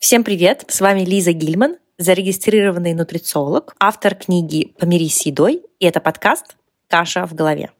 Всем привет! С вами Лиза Гильман, зарегистрированный нутрициолог, автор книги «Помирись с едой», и это подкаст «Каша в голове».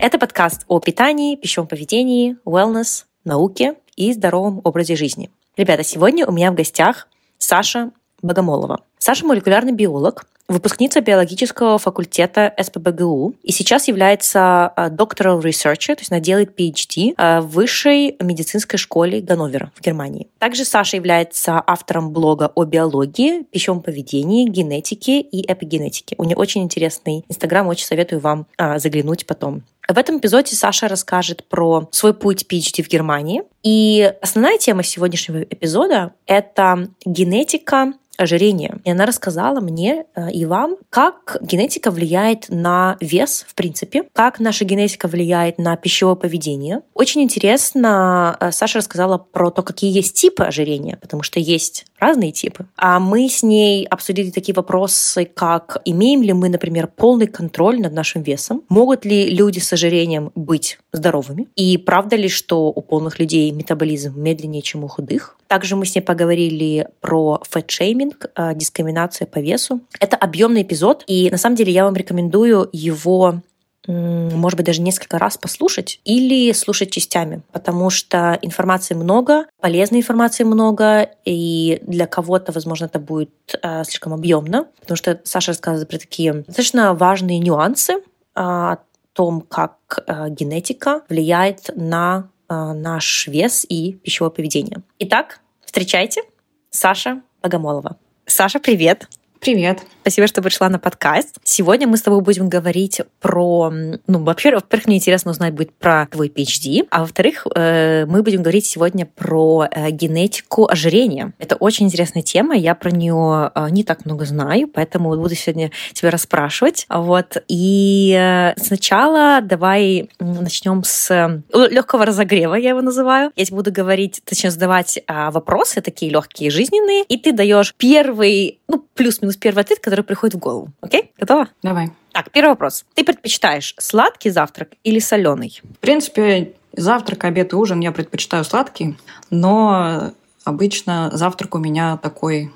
Это подкаст о питании, пищевом поведении, wellness, науке и здоровом образе жизни. Ребята, сегодня у меня в гостях Саша Богомолова. Саша молекулярный биолог, выпускница биологического факультета СПБГУ и сейчас является доктором researcher, то есть она делает PhD а, в высшей медицинской школе Ганновера в Германии. Также Саша является автором блога о биологии, пищевом поведении, генетике и эпигенетике. У нее очень интересный инстаграм, очень советую вам а, заглянуть потом. В этом эпизоде Саша расскажет про свой путь PhD в Германии. И основная тема сегодняшнего эпизода — это генетика ожирения. И она рассказала мне э, и вам, как генетика влияет на вес, в принципе, как наша генетика влияет на пищевое поведение. Очень интересно, э, Саша рассказала про то, какие есть типы ожирения, потому что есть разные типы. А мы с ней обсудили такие вопросы, как имеем ли мы, например, полный контроль над нашим весом, могут ли люди с ожирением быть здоровыми, и правда ли, что у полных людей метаболизм медленнее, чем у худых. Также мы с ней поговорили про фэтшейминг, э, дискриминацию по весу. Это объемный эпизод, и на самом деле я вам рекомендую его может быть, даже несколько раз послушать или слушать частями, потому что информации много, полезной информации много, и для кого-то, возможно, это будет э, слишком объемно, потому что Саша рассказывает про такие достаточно важные нюансы э, о том, как э, генетика влияет на наш вес и пищевое поведение. Итак, встречайте, Саша Богомолова. Саша, привет! Привет. Спасибо, что пришла на подкаст. Сегодня мы с тобой будем говорить про... Ну, во-первых, мне интересно узнать будет про твой PhD, а во-вторых, э, мы будем говорить сегодня про э, генетику ожирения. Это очень интересная тема, я про нее э, не так много знаю, поэтому буду сегодня тебя расспрашивать. Вот. И сначала давай начнем с легкого разогрева, я его называю. Я тебе буду говорить, точнее, задавать а, вопросы такие легкие, жизненные, и ты даешь первый, ну, плюс-минус плюс первый ответ, который приходит в голову. Окей? Готова? Давай. Так, первый вопрос. Ты предпочитаешь сладкий завтрак или соленый? В принципе, завтрак, обед и ужин я предпочитаю сладкий, но обычно завтрак у меня такой,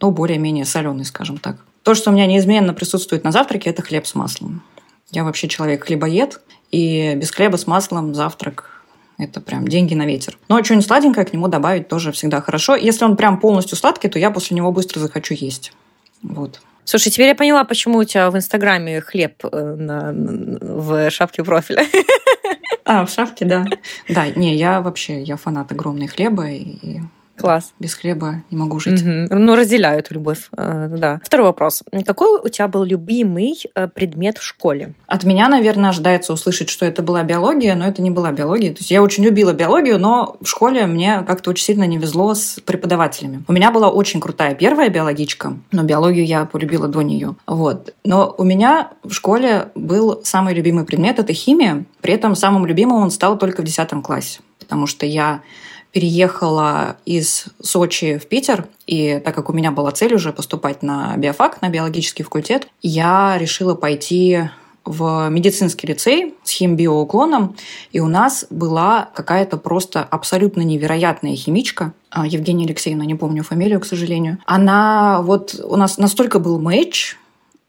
ну, более-менее соленый, скажем так. То, что у меня неизменно присутствует на завтраке, это хлеб с маслом. Я вообще человек хлебоед, и без хлеба с маслом завтрак это прям деньги на ветер. Но что-нибудь сладенькое к нему добавить тоже всегда хорошо. Если он прям полностью сладкий, то я после него быстро захочу есть. Вот. Слушай, теперь я поняла, почему у тебя в Инстаграме хлеб э, на, в шапке профиля. А, в шапке, да. Да, не, я вообще, я фанат огромной хлеба, и Класс. Без хлеба не могу жить. Угу. Ну, разделяю эту любовь. Э, да. Второй вопрос. Какой у тебя был любимый э, предмет в школе? От меня, наверное, ожидается услышать, что это была биология, но это не была биология. То есть я очень любила биологию, но в школе мне как-то очень сильно не везло с преподавателями. У меня была очень крутая первая биологичка, но биологию я полюбила до нее. Вот. Но у меня в школе был самый любимый предмет – это химия. При этом самым любимым он стал только в 10 классе, потому что я переехала из Сочи в Питер, и так как у меня была цель уже поступать на биофак, на биологический факультет, я решила пойти в медицинский лицей с химбиоуклоном, и у нас была какая-то просто абсолютно невероятная химичка, а, Евгения Алексеевна, не помню фамилию, к сожалению. Она вот у нас настолько был матч,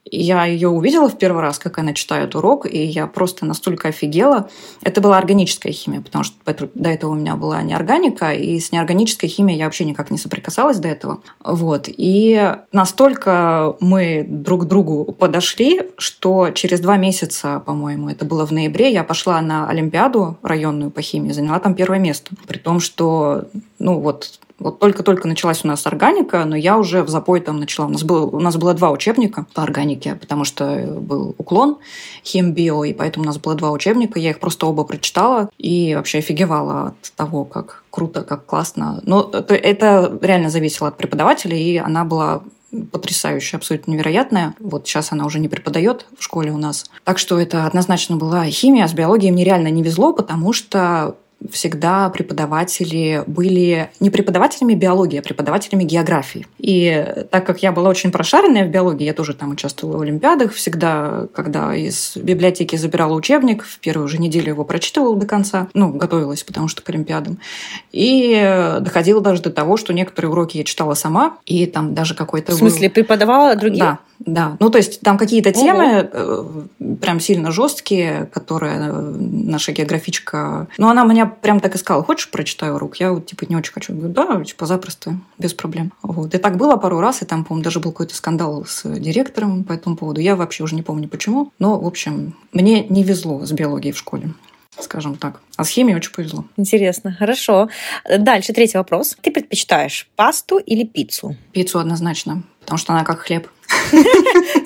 я ее увидела в первый раз, как она читает урок, и я просто настолько офигела. Это была органическая химия, потому что до этого у меня была неорганика, и с неорганической химией я вообще никак не соприкасалась до этого. Вот. И настолько мы друг к другу подошли, что через два месяца, по-моему, это было в ноябре, я пошла на Олимпиаду районную по химии, заняла там первое место. При том, что ну вот вот только-только началась у нас органика, но я уже в запой там начала. У нас, было, у нас было два учебника по органике, потому что был уклон химбио, и поэтому у нас было два учебника. Я их просто оба прочитала и вообще офигевала от того, как круто, как классно. Но это, реально зависело от преподавателя, и она была потрясающая, абсолютно невероятная. Вот сейчас она уже не преподает в школе у нас. Так что это однозначно была химия. С биологией мне реально не везло, потому что всегда преподаватели были не преподавателями биологии, а преподавателями географии. И так как я была очень прошаренная в биологии, я тоже там участвовала в олимпиадах, всегда, когда из библиотеки забирала учебник, в первую же неделю его прочитывала до конца, ну, готовилась, потому что к олимпиадам. И доходило даже до того, что некоторые уроки я читала сама, и там даже какой-то... В смысле, преподавала другие? Да, да. Ну, то есть там какие-то темы Ого. Э, прям сильно жесткие, которые э, наша географичка... Ну, она меня прям так и сказала, хочешь, прочитаю урок? Я вот, типа, не очень хочу. Говорю, да, типа, запросто, без проблем. Вот. И так было пару раз, и там, по-моему, даже был какой-то скандал с директором по этому поводу. Я вообще уже не помню, почему. Но, в общем, мне не везло с биологией в школе скажем так. А с химией очень повезло. Интересно, хорошо. Дальше третий вопрос. Ты предпочитаешь пасту или пиццу? Пиццу однозначно, потому что она как хлеб.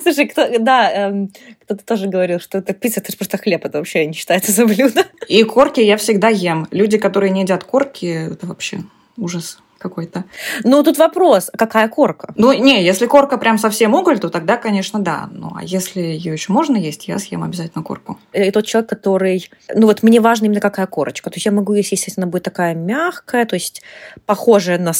Слушай, кто, да, эм, кто-то тоже говорил, что это пицца, это же просто хлеб, это вообще не считается за блюдо. И корки я всегда ем. Люди, которые не едят корки, это вообще ужас какой-то. Ну, тут вопрос, какая корка? Ну, не, если корка прям совсем уголь, то тогда, конечно, да. Ну, а если ее еще можно есть, я съем обязательно корку. И тот человек, который... Ну, вот мне важно именно какая корочка. То есть я могу есть, если она будет такая мягкая, то есть похожая на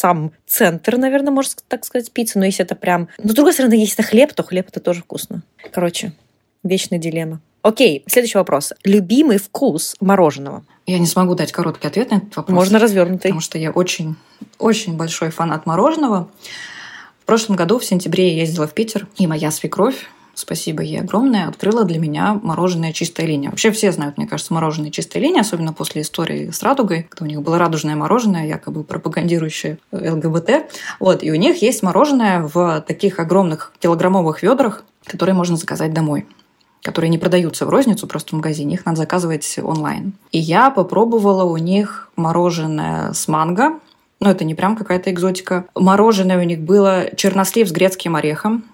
сам центр, наверное, можно так сказать, пиццы. Но если это прям... Но, с другой стороны, если это хлеб, то хлеб это тоже вкусно. Короче, вечная дилемма. Окей, следующий вопрос. Любимый вкус мороженого? Я не смогу дать короткий ответ на этот вопрос. Можно развернутый. Потому что я очень, очень большой фанат мороженого. В прошлом году, в сентябре, я ездила в Питер, и моя свекровь спасибо ей огромное, открыла для меня мороженое «Чистая линия». Вообще все знают, мне кажется, мороженое «Чистая линия», особенно после истории с «Радугой», когда у них было радужное мороженое, якобы пропагандирующее ЛГБТ. Вот, и у них есть мороженое в таких огромных килограммовых ведрах, которые можно заказать домой которые не продаются в розницу просто в магазине, их надо заказывать онлайн. И я попробовала у них мороженое с манго, но это не прям какая-то экзотика. Мороженое у них было чернослив с грецким орехом.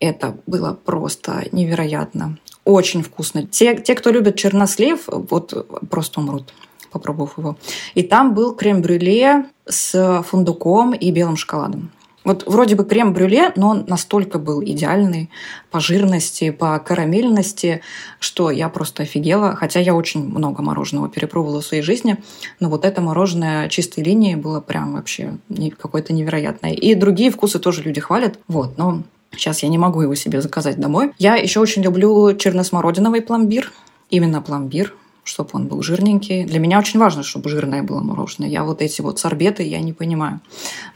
Это было просто невероятно. Очень вкусно. Те, те, кто любит чернослив, вот просто умрут попробовав его. И там был крем-брюле с фундуком и белым шоколадом. Вот вроде бы крем-брюле, но он настолько был идеальный по жирности, по карамельности, что я просто офигела. Хотя я очень много мороженого перепробовала в своей жизни, но вот это мороженое чистой линии было прям вообще какое-то невероятное. И другие вкусы тоже люди хвалят. Вот, но Сейчас я не могу его себе заказать домой. Я еще очень люблю черносмородиновый пломбир. Именно пломбир чтобы он был жирненький. Для меня очень важно, чтобы жирное было мороженое. Я вот эти вот сорбеты, я не понимаю.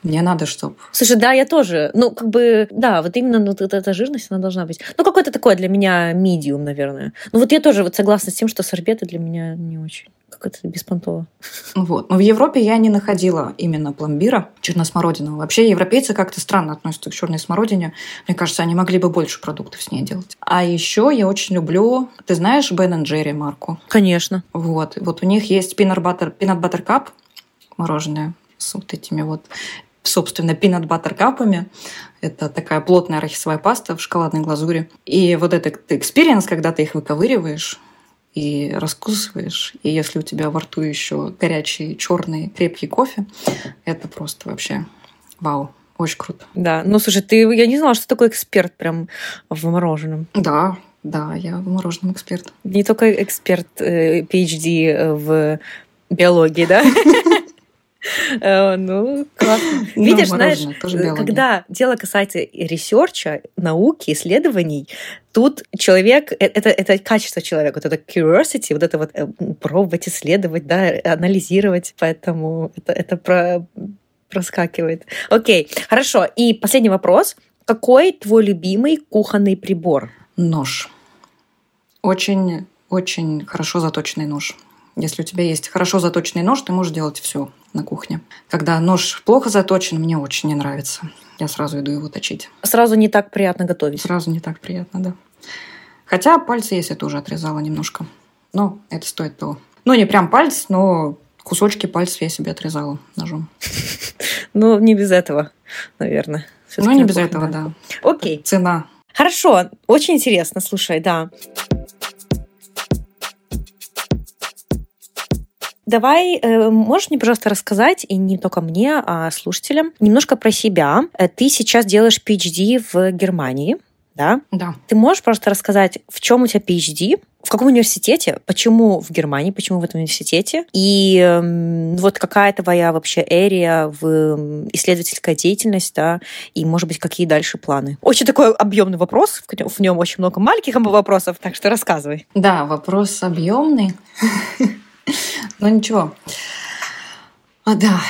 Мне надо, чтобы... Слушай, да, я тоже. Ну, как бы, да, вот именно ну, вот эта жирность, она должна быть. Ну, какое-то такое для меня медиум, наверное. Ну, вот я тоже вот согласна с тем, что сорбеты для меня не очень как это беспонтово. Вот. Но в Европе я не находила именно пломбира черносмородиного. Вообще европейцы как-то странно относятся к черной смородине. Мне кажется, они могли бы больше продуктов с ней делать. А еще я очень люблю, ты знаешь Ben & Jerry марку? Конечно. Вот. Вот у них есть peanut butter, peanut butter cup мороженое с вот этими вот собственно, peanut butter cup ами. Это такая плотная арахисовая паста в шоколадной глазури. И вот этот experience, когда ты их выковыриваешь, и раскусываешь. И если у тебя во рту еще горячий, черный, крепкий кофе, это просто вообще вау. Очень круто. Да, ну слушай, ты, я не знала, что такой эксперт прям в мороженом. Да, да, я в мороженом эксперт. Не только эксперт э, PhD в биологии, да? Э, ну, классно. Видишь, знаешь, когда дело касается research а, науки, исследований, тут человек, э, это, это качество человека, вот это curiosity, вот это вот э, пробовать, исследовать, да, анализировать, поэтому это, это про, проскакивает. Окей, хорошо. И последний вопрос. Какой твой любимый кухонный прибор? Нож. Очень, очень хорошо заточенный нож. Если у тебя есть хорошо заточенный нож, ты можешь делать все на кухне. Когда нож плохо заточен, мне очень не нравится. Я сразу иду его точить. Сразу не так приятно готовить. Сразу не так приятно, да. Хотя пальцы я себе тоже отрезала немножко. Но это стоит того. Ну, не прям пальц, но кусочки пальцев я себе отрезала ножом. Ну, не без этого, наверное. Ну, не без этого, да. Окей. Цена. Хорошо, очень интересно, слушай, да. Давай, э, можешь мне, пожалуйста, рассказать, и не только мне, а слушателям, немножко про себя. Э, ты сейчас делаешь PhD в Германии, да? Да. Ты можешь просто рассказать, в чем у тебя PhD, в каком университете, почему в Германии, почему в этом университете, и э, вот какая твоя вообще эрия в исследовательская деятельность, да, и, может быть, какие дальше планы? Очень такой объемный вопрос, в нем очень много маленьких вопросов, так что рассказывай. Да, вопрос объемный. Но ничего. А, да,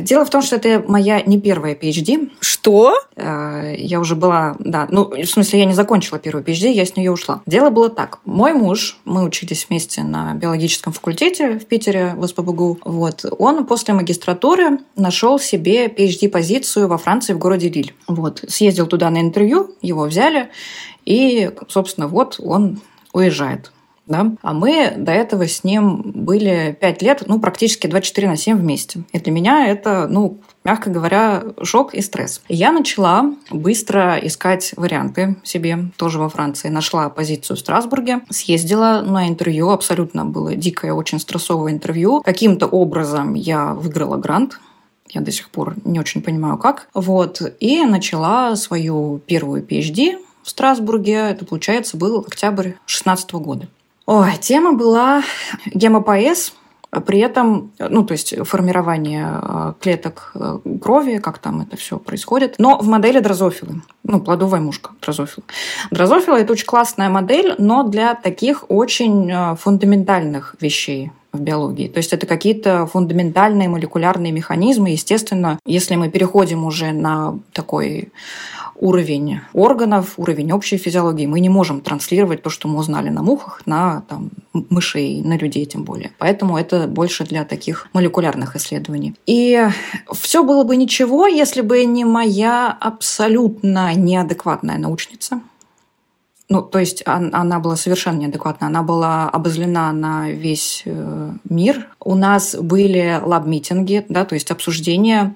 Дело в том, что это моя не первая PhD. Что? Э, я уже была, да, ну, в смысле, я не закончила первую PhD, я с нее ушла. Дело было так. Мой муж, мы учились вместе на биологическом факультете в Питере, в СПБГУ, вот, он после магистратуры нашел себе PhD-позицию во Франции в городе Лиль. Вот, съездил туда на интервью, его взяли, и, собственно, вот он уезжает да? А мы до этого с ним были 5 лет, ну, практически 24 на 7 вместе. И для меня это, ну, мягко говоря, шок и стресс. Я начала быстро искать варианты себе, тоже во Франции. Нашла позицию в Страсбурге, съездила на интервью, абсолютно было дикое, очень стрессовое интервью. Каким-то образом я выиграла грант, я до сих пор не очень понимаю, как. Вот. И начала свою первую PhD в Страсбурге. Это, получается, был октябрь 2016 года. Ой, тема была гемопоэз, при этом, ну, то есть формирование э, клеток э, крови, как там это все происходит, но в модели дрозофилы, ну, плодовая мушка дрозофила. Дрозофила – это очень классная модель, но для таких очень э, фундаментальных вещей в биологии. То есть это какие-то фундаментальные молекулярные механизмы. Естественно, если мы переходим уже на такой уровень органов, уровень общей физиологии. Мы не можем транслировать то, что мы узнали на мухах, на там, мышей, на людей тем более. Поэтому это больше для таких молекулярных исследований. И все было бы ничего, если бы не моя абсолютно неадекватная научница, ну, то есть она была совершенно неадекватна. Она была обозлена на весь э, мир. У нас были лаб-митинги, да, то есть обсуждения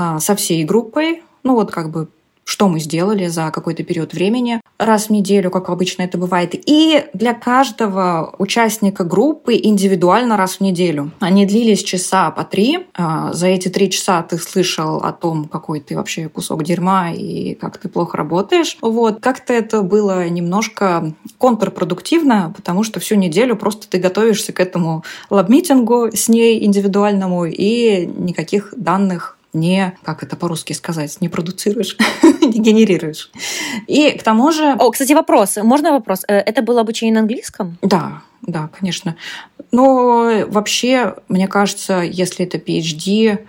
а, со всей группой, ну вот как бы что мы сделали за какой-то период времени, раз в неделю, как обычно это бывает, и для каждого участника группы индивидуально раз в неделю. Они длились часа по три. А, за эти три часа ты слышал о том, какой ты вообще кусок дерьма и как ты плохо работаешь. Вот. Как-то это было немножко контрпродуктивно, потому что всю неделю просто ты готовишься к этому lab meeting у с ней индивидуальному, и никаких данных не, как это по-русски сказать, не продуцируешь, не генерируешь. И к тому же... О, кстати, вопрос. Можно вопрос? Э, это было обучение на английском? Да, да, конечно. Но вообще, мне кажется, если это PhD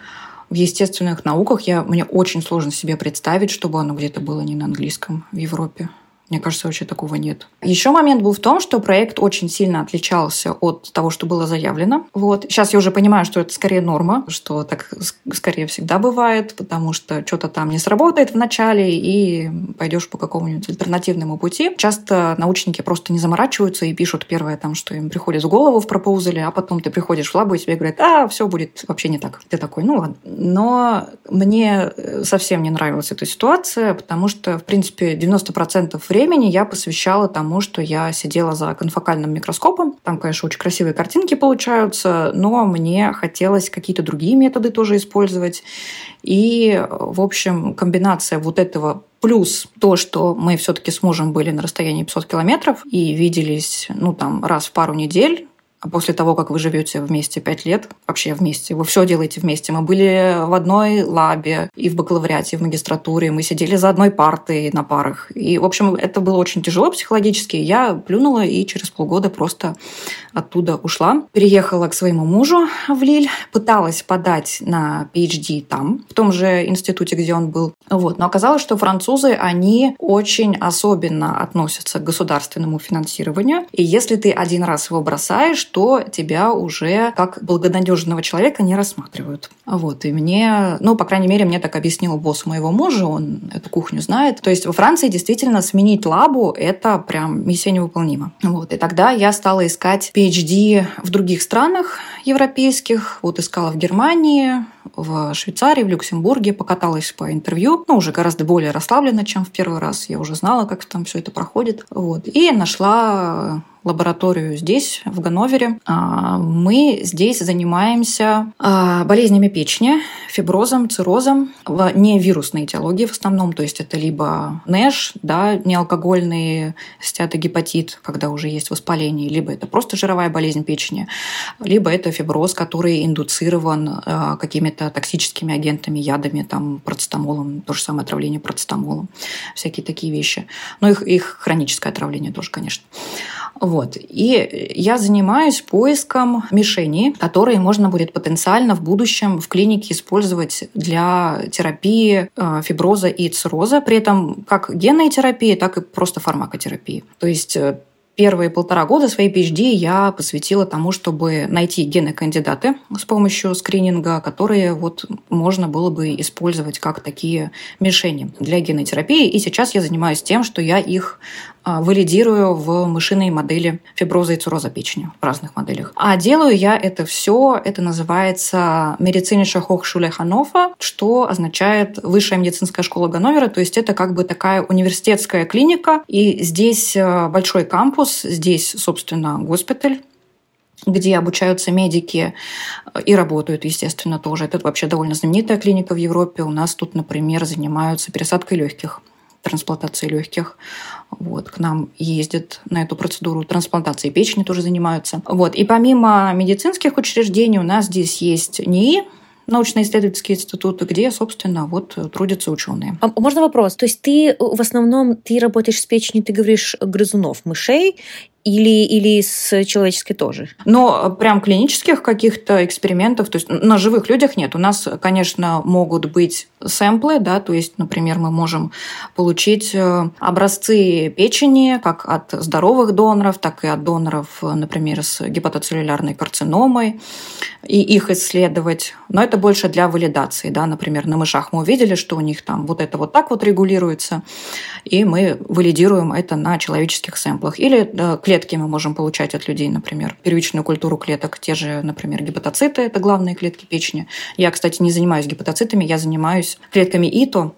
в естественных науках, я, мне очень сложно себе представить, чтобы оно где-то было не на английском в Европе. Мне кажется, вообще такого нет. Еще момент был в том, что проект очень сильно отличался от того, что было заявлено. Вот. Сейчас я уже понимаю, что это скорее норма, что так скорее всегда бывает, потому что что-то там не сработает в начале, и пойдешь по какому-нибудь альтернативному пути. Часто научники просто не заморачиваются и пишут первое, там, что им приходит в голову в пропоузале, а потом ты приходишь в лабу и тебе говорят, а, все будет вообще не так. Ты такой, ну ладно. Но мне совсем не нравилась эта ситуация, потому что, в принципе, 90% времени времени я посвящала тому, что я сидела за конфокальным микроскопом. Там, конечно, очень красивые картинки получаются, но мне хотелось какие-то другие методы тоже использовать. И, в общем, комбинация вот этого Плюс то, что мы все-таки с мужем были на расстоянии 500 километров и виделись, ну, там, раз в пару недель, а после того, как вы живете вместе пять лет, вообще вместе, вы все делаете вместе. Мы были в одной лабе и в бакалавриате, и в магистратуре, мы сидели за одной партой на парах. И, в общем, это было очень тяжело психологически. Я плюнула и через полгода просто оттуда ушла. Переехала к своему мужу в Лиль, пыталась подать на PhD там, в том же институте, где он был. Вот. Но оказалось, что французы, они очень особенно относятся к государственному финансированию. И если ты один раз его бросаешь, то тебя уже как благонадежного человека не рассматривают. Вот. И мне, ну, по крайней мере, мне так объяснил босс моего мужа, он эту кухню знает. То есть во Франции действительно сменить лабу – это прям миссия невыполнима. Вот. И тогда я стала искать PhD в других странах европейских. Вот искала в Германии, в Швейцарии, в Люксембурге, покаталась по интервью, ну, уже гораздо более расслабленно, чем в первый раз. Я уже знала, как там все это проходит. Вот. И нашла лабораторию здесь, в Ганновере. А, мы здесь занимаемся а, болезнями печени, фиброзом, циррозом, в невирусной этиологии в основном, то есть это либо НЭШ, да, неалкогольный стеатогепатит, когда уже есть воспаление, либо это просто жировая болезнь печени, либо это фиброз, который индуцирован а, какими-то токсическими агентами, ядами, там, процетамолом, то же самое отравление процетамолом, всякие такие вещи. Но их, их хроническое отравление тоже, конечно. Вот. И я занимаюсь поиском мишеней, которые можно будет потенциально в будущем в клинике использовать для терапии э, фиброза и цирроза, при этом как генной терапии, так и просто фармакотерапии. То есть э, первые полтора года своей PhD я посвятила тому, чтобы найти гены-кандидаты с помощью скрининга, которые вот можно было бы использовать как такие мишени для генотерапии. И сейчас я занимаюсь тем, что я их валидирую в мышиной модели фиброза и цирроза печени в разных моделях. А делаю я это все, это называется медициnische Hochschule Hannover, что означает Высшая медицинская школа Ганновера, то есть это как бы такая университетская клиника, и здесь э, большой кампус, здесь, собственно, госпиталь, где обучаются медики э, и работают, естественно, тоже. Это вообще довольно знаменитая клиника в Европе. У нас тут, например, занимаются пересадкой легких трансплантации легких. Вот, к нам ездят на эту процедуру. Трансплантацией печени тоже занимаются. Вот. И помимо медицинских учреждений у нас здесь есть НИИ, научно-исследовательские институты, где, собственно, вот трудятся ученые. А можно вопрос? То есть ты в основном ты работаешь с печенью, ты говоришь грызунов, мышей, или, или с человеческой тоже? Но прям клинических каких-то экспериментов, то есть на живых людях нет. У нас, конечно, могут быть сэмплы, да, то есть, например, мы можем получить э, образцы печени как от здоровых доноров, так и от доноров, например, с гепатоцеллюлярной карциномой, и их исследовать. Но это больше для валидации, да, например, на мышах мы увидели, что у них там вот это вот так вот регулируется, и мы валидируем это на человеческих сэмплах. Или клетки мы можем получать от людей, например, первичную культуру клеток, те же, например, гепатоциты, это главные клетки печени. Я, кстати, не занимаюсь гепатоцитами, я занимаюсь клетками ИТО,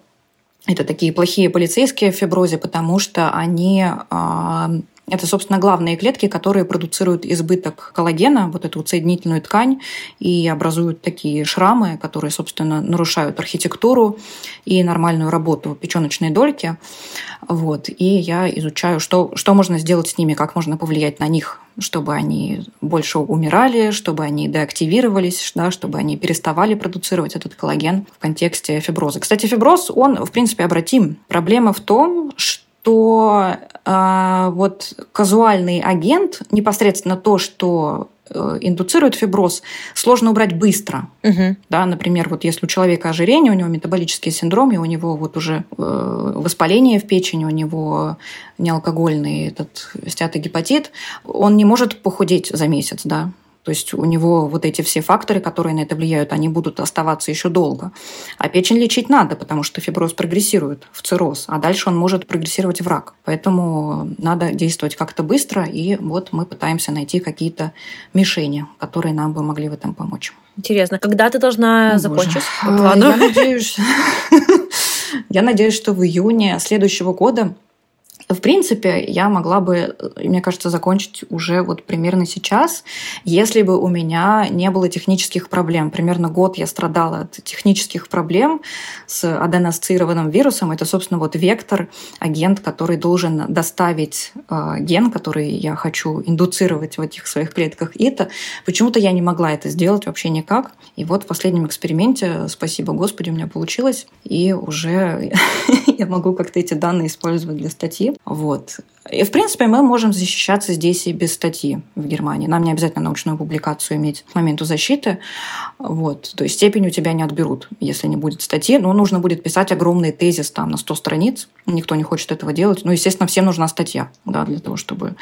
это такие плохие полицейские в фиброзе, потому что они а, это, собственно, главные клетки, которые продуцируют избыток коллагена, вот эту соединительную ткань, и образуют такие шрамы, которые, собственно, нарушают архитектуру и нормальную работу печеночной дольки. Вот. И я изучаю, что, что можно сделать с ними, как можно повлиять на них, чтобы они больше умирали, чтобы они деактивировались, да, чтобы они переставали продуцировать этот коллаген в контексте фиброза. Кстати, фиброз, он, в принципе, обратим. Проблема в том, что что э, вот казуальный агент, непосредственно то, что э, индуцирует фиброз, сложно убрать быстро. Угу. Да, например, вот если у человека ожирение, у него метаболический синдром, и у него вот уже э, воспаление в печени, у него неалкогольный этот стеатогепатит, он не может похудеть за месяц, да. То есть у него вот эти все факторы, которые на это влияют, они будут оставаться еще долго. А печень лечить надо, потому что фиброз прогрессирует в цирроз, а дальше он может прогрессировать в рак. Поэтому надо действовать как-то быстро, и вот мы пытаемся найти какие-то мишени, которые нам бы могли в этом помочь. Интересно. Когда ты должна О, закончить по а? Я надеюсь, я надеюсь, что в июне следующего года в принципе, я могла бы, мне кажется, закончить уже вот примерно сейчас, если бы у меня не было технических проблем. Примерно год я страдала от технических проблем с аденоассоциированным вирусом. Это, собственно, вот вектор, агент, который должен доставить э, ген, который я хочу индуцировать в этих своих клетках ИТа. Почему-то я не могла это сделать вообще никак. И вот в последнем эксперименте, спасибо Господи, у меня получилось. И уже я могу как-то эти данные использовать для статьи. Вот. И, в принципе, мы можем защищаться здесь и без статьи в Германии. Нам не обязательно научную публикацию иметь к моменту защиты. Вот. То есть степень у тебя не отберут, если не будет статьи. Но нужно будет писать огромный тезис там на 100 страниц. Никто не хочет этого делать. Ну, естественно, всем нужна статья да, для того, чтобы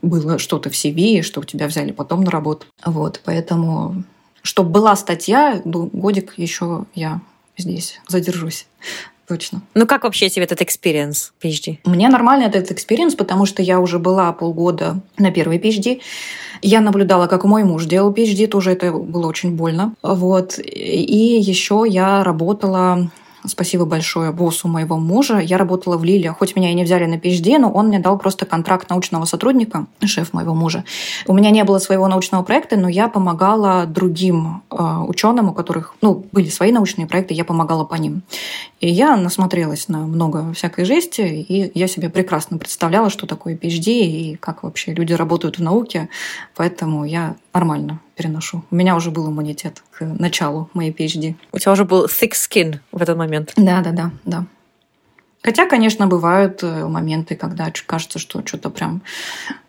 было что-то в CV, чтобы тебя взяли потом на работу. Вот. Поэтому, чтобы была статья, годик еще я здесь задержусь точно. Ну как вообще тебе этот experience PhD? Мне нормально этот experience, потому что я уже была полгода на первой PhD. Я наблюдала, как мой муж делал PhD, тоже это было очень больно. Вот. И еще я работала Спасибо большое боссу моего мужа. Я работала в Лилле, хоть меня и не взяли на PhD, но он мне дал просто контракт научного сотрудника, шеф моего мужа. У меня не было своего научного проекта, но я помогала другим э, ученым, у которых ну, были свои научные проекты, я помогала по ним. И я насмотрелась на много всякой жести, и я себе прекрасно представляла, что такое PhD и как вообще люди работают в науке, поэтому я нормально переношу. У меня уже был иммунитет к началу моей PhD. У тебя уже был thick skin в этот момент. Да, да, да, да. Хотя, конечно, бывают э, моменты, когда кажется, что что-то прям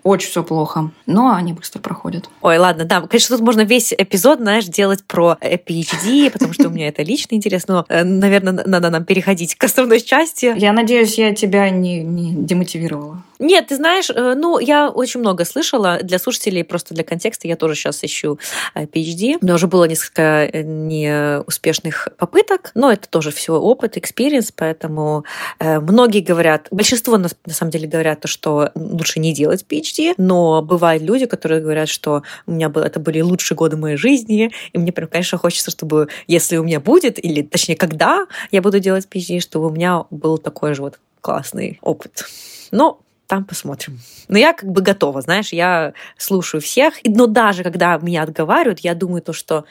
очень все плохо, но они быстро проходят. Ой, ладно, да, конечно, тут можно весь эпизод, знаешь, делать про PhD, потому что у меня это лично интересно, но, э, наверное, надо нам переходить к основной части. Я надеюсь, я тебя не, не демотивировала. Нет, ты знаешь, э, ну, я очень много слышала. Для слушателей, просто для контекста, я тоже сейчас ищу PhD. У меня уже было несколько неуспешных попыток, но это тоже все опыт, experience, поэтому Э, многие говорят, большинство на самом деле говорят, что лучше не делать PhD, но бывают люди, которые говорят, что у меня было, это были лучшие годы моей жизни, и мне прям, конечно, хочется, чтобы, если у меня будет, или точнее, когда я буду делать PhD, чтобы у меня был такой же вот классный опыт. Но там посмотрим. Но я как бы готова, знаешь, я слушаю всех, но даже когда меня отговаривают, я думаю то, что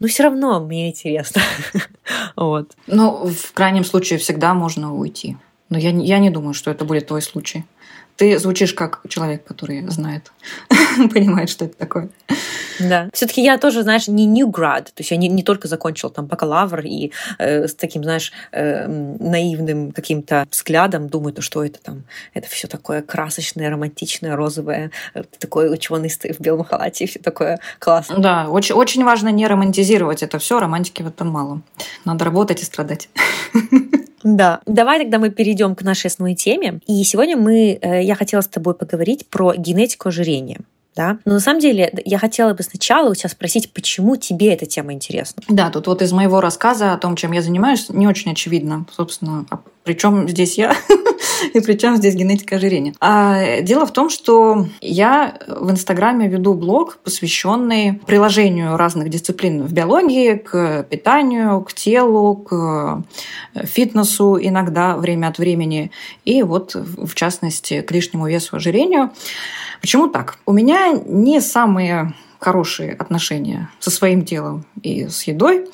но все равно мне интересно. вот. Ну, в крайнем случае всегда можно уйти. Но я, я не думаю, что это будет твой случай. Ты звучишь как человек, который знает, понимает, что это такое. Да. Все-таки я тоже, знаешь, не new grad, то есть я не, не только закончила там бакалавр и э, с таким, знаешь, э, наивным каким-то взглядом думаю, то что это там, это все такое красочное, романтичное, розовое, э, такой ученый в белом халате, и все такое классное. Да, очень, очень важно не романтизировать это все, романтики в этом мало. Надо работать и страдать. Да. Давай тогда мы перейдем к нашей основной теме. И сегодня мы, э, я хотела с тобой поговорить про генетику ожирения. Да? Но на самом деле я хотела бы сначала у тебя спросить, почему тебе эта тема интересна? Да, тут вот из моего рассказа о том, чем я занимаюсь, не очень очевидно, собственно, а причем здесь я и причем здесь генетика ожирения. А дело в том, что я в Инстаграме веду блог, посвященный приложению разных дисциплин в биологии к питанию, к телу, к фитнесу иногда время от времени, и вот в частности к лишнему весу ожирению. Почему так? У меня не самые хорошие отношения со своим телом и с едой,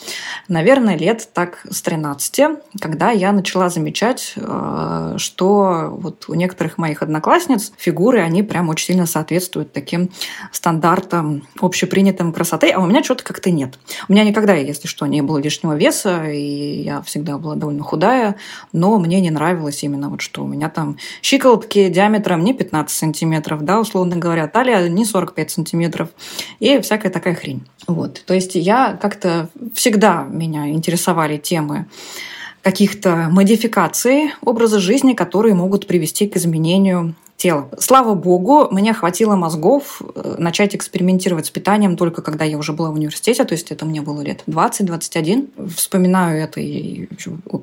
наверное, лет так с 13, когда я начала замечать, э, что вот у некоторых моих одноклассниц фигуры, они прям очень сильно соответствуют таким стандартам общепринятым красоты, а у меня что-то как-то нет. У меня никогда, если что, не было лишнего веса, и я всегда была довольно худая, но мне не нравилось именно вот что у меня там щиколотки диаметром не 15 сантиметров, да, условно говоря, талия не 45 сантиметров, и всякая такая хрень. Вот. То есть я как-то всегда меня интересовали темы каких-то модификаций образа жизни, которые могут привести к изменению тела. Слава богу, мне хватило мозгов э, начать экспериментировать с питанием только когда я уже была в университете, то есть это мне было лет 20-21. Вспоминаю это и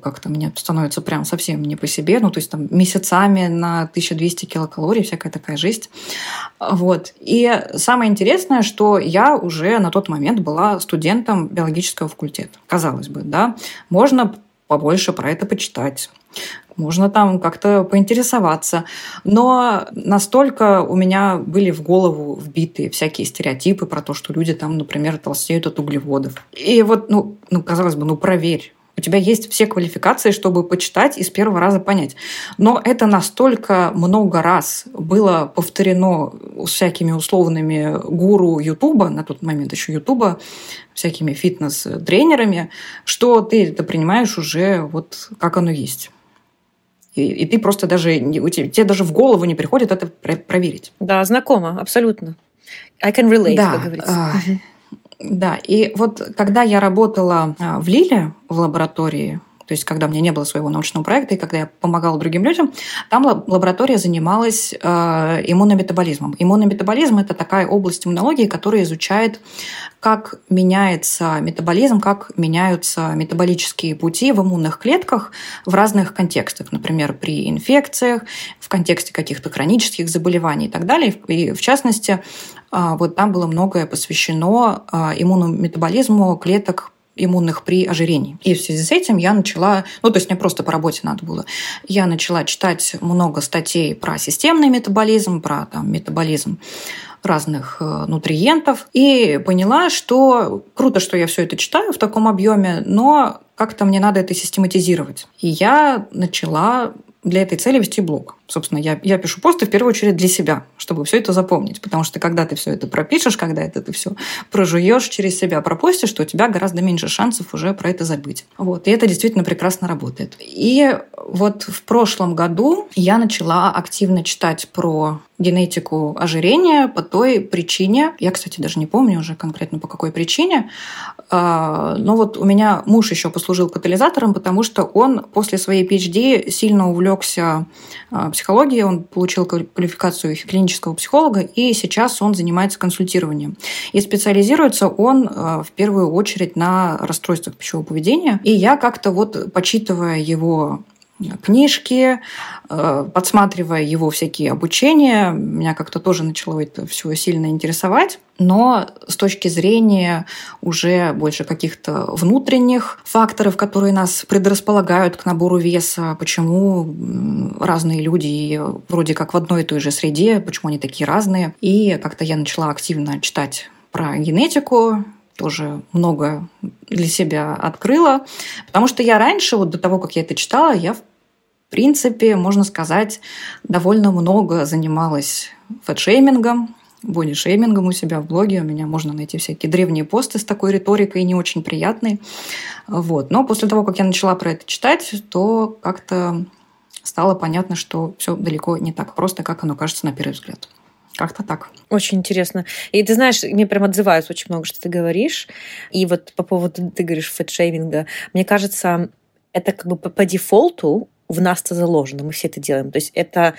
как-то мне становится прям совсем не по себе, ну то есть там месяцами на 1200 килокалорий, всякая такая жесть. Вот. И самое интересное, что я уже на тот момент была студентом биологического факультета. Казалось бы, да, можно побольше про это почитать можно там как-то поинтересоваться. Но настолько у меня были в голову вбиты всякие стереотипы про то, что люди там, например, толстеют от углеводов. И вот, ну, ну казалось бы, ну проверь. У тебя есть все квалификации, чтобы почитать и с первого раза понять. Но это настолько много раз было повторено всякими условными гуру Ютуба, на тот момент еще Ютуба, всякими фитнес-тренерами, что ты это принимаешь уже вот как оно есть. И, и ты просто даже, тебе даже в голову не приходит это проверить. Да, знакомо, абсолютно. I can relate, да, как говорится. Э, да, и вот когда я работала а, в Лиле в лаборатории, то есть когда у меня не было своего научного проекта и когда я помогала другим людям, там лаборатория занималась э, иммунометаболизмом. Иммунометаболизм – это такая область иммунологии, которая изучает, как меняется метаболизм, как меняются метаболические пути в иммунных клетках в разных контекстах, например, при инфекциях, в контексте каких-то хронических заболеваний и так далее. И в частности, э, вот там было многое посвящено э, иммунометаболизму клеток иммунных при ожирении. И в связи с этим я начала, ну, то есть мне просто по работе надо было, я начала читать много статей про системный метаболизм, про там, метаболизм разных э, нутриентов и поняла, что круто, что я все это читаю в таком объеме, но как-то мне надо это систематизировать. И я начала для этой цели вести блог. Собственно, я, я пишу посты в первую очередь для себя, чтобы все это запомнить. Потому что когда ты все это пропишешь, когда это ты все прожуешь через себя, пропустишь, то у тебя гораздо меньше шансов уже про это забыть. Вот. И это действительно прекрасно работает. И вот в прошлом году я начала активно читать про генетику ожирения по той причине, я, кстати, даже не помню уже конкретно по какой причине, а, но вот у меня муж еще послужил катализатором, потому что он после своей PhD сильно увлекся а, психологией, он получил квалификацию клинического психолога, и сейчас он занимается консультированием. И специализируется он а, в первую очередь на расстройствах пищевого поведения. И я как-то вот, почитывая его книжки, э, подсматривая его всякие обучения, меня как-то тоже начало это все сильно интересовать. Но с точки зрения уже больше каких-то внутренних факторов, которые нас предрасполагают к набору веса, почему разные люди вроде как в одной и той же среде, почему они такие разные. И как-то я начала активно читать про генетику, тоже много для себя открыла. Потому что я раньше, вот до того, как я это читала, я в принципе, можно сказать, довольно много занималась фэтшеймингом, бодишеймингом у себя в блоге. У меня можно найти всякие древние посты с такой риторикой, не очень приятные. Вот. Но после того, как я начала про это читать, то как-то стало понятно, что все далеко не так просто, как оно кажется на первый взгляд. Как-то так. Очень интересно. И ты знаешь, мне прям отзываются очень много, что ты говоришь. И вот по поводу, ты говоришь, фэтшейминга, мне кажется, это как бы по дефолту в нас-то заложено, мы все это делаем. То есть это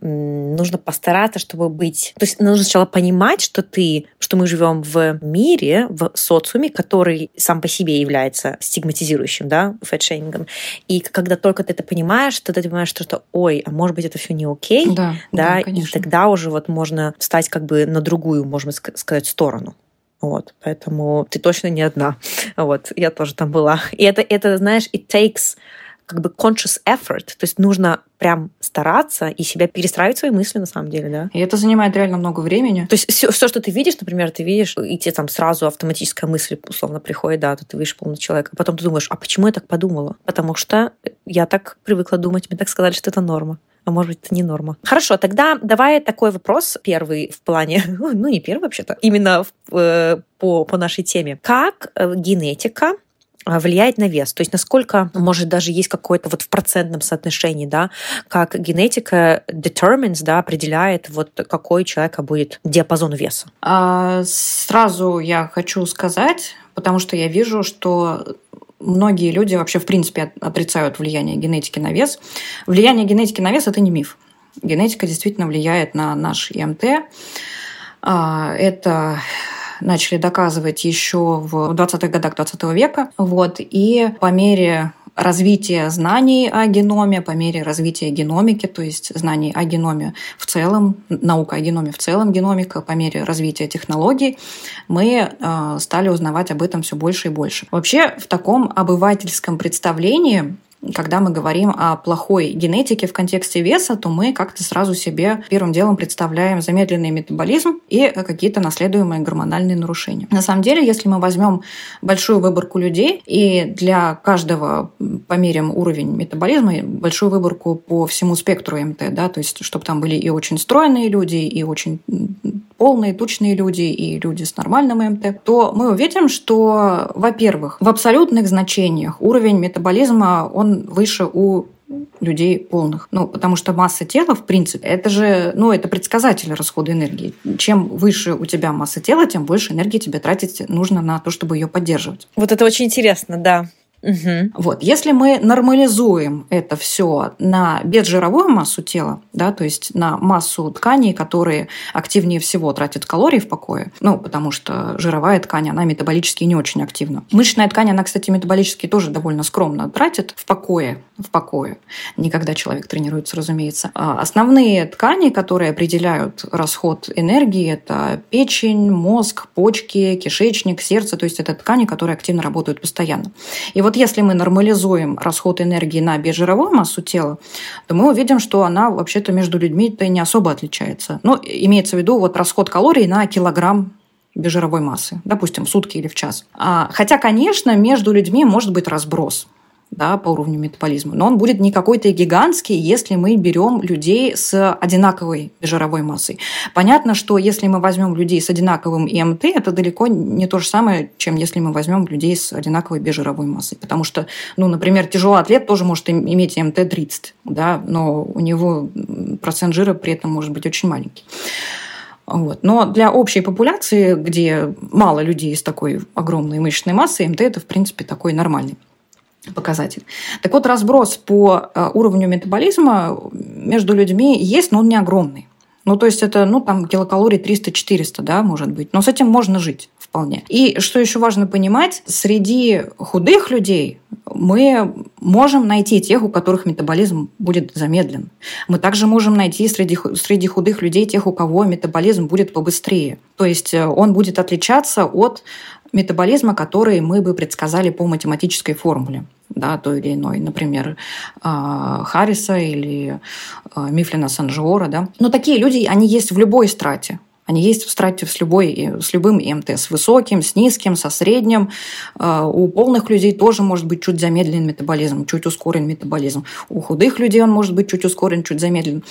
нужно постараться, чтобы быть... То есть нужно сначала понимать, что ты, что мы живем в мире, в социуме, который сам по себе является стигматизирующим, да, фэтшеймингом. И когда только ты это понимаешь, то ты понимаешь, что, что ой, а может быть, это все не окей, да, да, да и тогда уже вот можно встать как бы на другую, можно сказать, сторону. Вот, поэтому ты точно не одна. Вот, я тоже там была. И это, это знаешь, it takes как бы conscious effort, то есть нужно прям стараться и себя перестраивать свои мысли на самом деле, да. И это занимает реально много времени. То есть все, все что ты видишь, например, ты видишь, и тебе там сразу автоматическая мысль условно приходит, да, то ты видишь полный человек, а потом ты думаешь, а почему я так подумала? Потому что я так привыкла думать, мне так сказали, что это норма а может быть, это не норма. Хорошо, тогда давай такой вопрос первый в плане, ну не первый вообще-то, именно в, э, по, по нашей теме. Как э, генетика влияет на вес. То есть насколько, может, даже есть какое-то вот в процентном соотношении, да, как генетика determines, да, определяет, вот какой у человека будет диапазон веса. А, сразу я хочу сказать, потому что я вижу, что многие люди вообще, в принципе, отрицают влияние генетики на вес. Влияние генетики на вес – это не миф. Генетика действительно влияет на наш ИМТ. А, это начали доказывать еще в 20-х годах 20 века. Вот. И по мере развития знаний о геноме, по мере развития геномики, то есть знаний о геноме в целом, наука о геноме в целом, геномика, по мере развития технологий, мы э, стали узнавать об этом все больше и больше. Вообще, в таком обывательском представлении когда мы говорим о плохой генетике в контексте веса, то мы как-то сразу себе первым делом представляем замедленный метаболизм и какие-то наследуемые гормональные нарушения. На самом деле, если мы возьмем большую выборку людей и для каждого померим уровень метаболизма, большую выборку по всему спектру МТ, да, то есть чтобы там были и очень стройные люди, и очень полные, тучные люди и люди с нормальным МТ, то мы увидим, что, во-первых, в абсолютных значениях уровень метаболизма, он выше у людей полных. Ну, потому что масса тела, в принципе, это же, ну, это предсказатель расхода энергии. Чем выше у тебя масса тела, тем больше энергии тебе тратить нужно на то, чтобы ее поддерживать. Вот это очень интересно, да. Угу. Вот. Если мы нормализуем это все на безжировую массу тела, да, то есть на массу тканей, которые активнее всего тратят калории в покое, ну, потому что жировая ткань, она метаболически не очень активна. Мышечная ткань, она, кстати, метаболически тоже довольно скромно тратит в покое, в покое. Никогда человек тренируется, разумеется. А основные ткани, которые определяют расход энергии, это печень, мозг, почки, кишечник, сердце, то есть это ткани, которые активно работают постоянно. И вот если мы нормализуем расход энергии на безжировую массу тела, то мы увидим, что она вообще-то между людьми-то не особо отличается. Ну, имеется в виду вот расход калорий на килограмм безжировой массы, допустим, в сутки или в час. А, хотя, конечно, между людьми может быть разброс да, по уровню метаболизма. Но он будет не какой-то гигантский, если мы берем людей с одинаковой жировой массой. Понятно, что если мы возьмем людей с одинаковым ИМТ, это далеко не то же самое, чем если мы возьмем людей с одинаковой безжировой массой. Потому что, ну, например, тяжелый атлет тоже может иметь ИМТ 30, да, но у него процент жира при этом может быть очень маленький. Вот. Но для общей популяции, где мало людей с такой огромной мышечной массой, МТ это, в принципе, такой нормальный показатель. Так вот, разброс по э, уровню метаболизма между людьми есть, но он не огромный. Ну, то есть это, ну, там килокалорий 300-400, да, может быть. Но с этим можно жить вполне. И что еще важно понимать, среди худых людей мы можем найти тех, у которых метаболизм будет замедлен. Мы также можем найти среди, среди худых людей тех, у кого метаболизм будет побыстрее. То есть э, он будет отличаться от метаболизма, который мы бы предсказали по математической формуле да, той или иной, например, а, Харриса или а, Мифлина Санжиора. Да. Но такие люди, они есть в любой страте. Они есть в страте с, любой, с любым МТ, с высоким, с низким, со средним. А, у полных людей тоже может быть чуть замедлен метаболизм, чуть ускорен метаболизм. У худых людей он может быть чуть ускорен, чуть замедлен.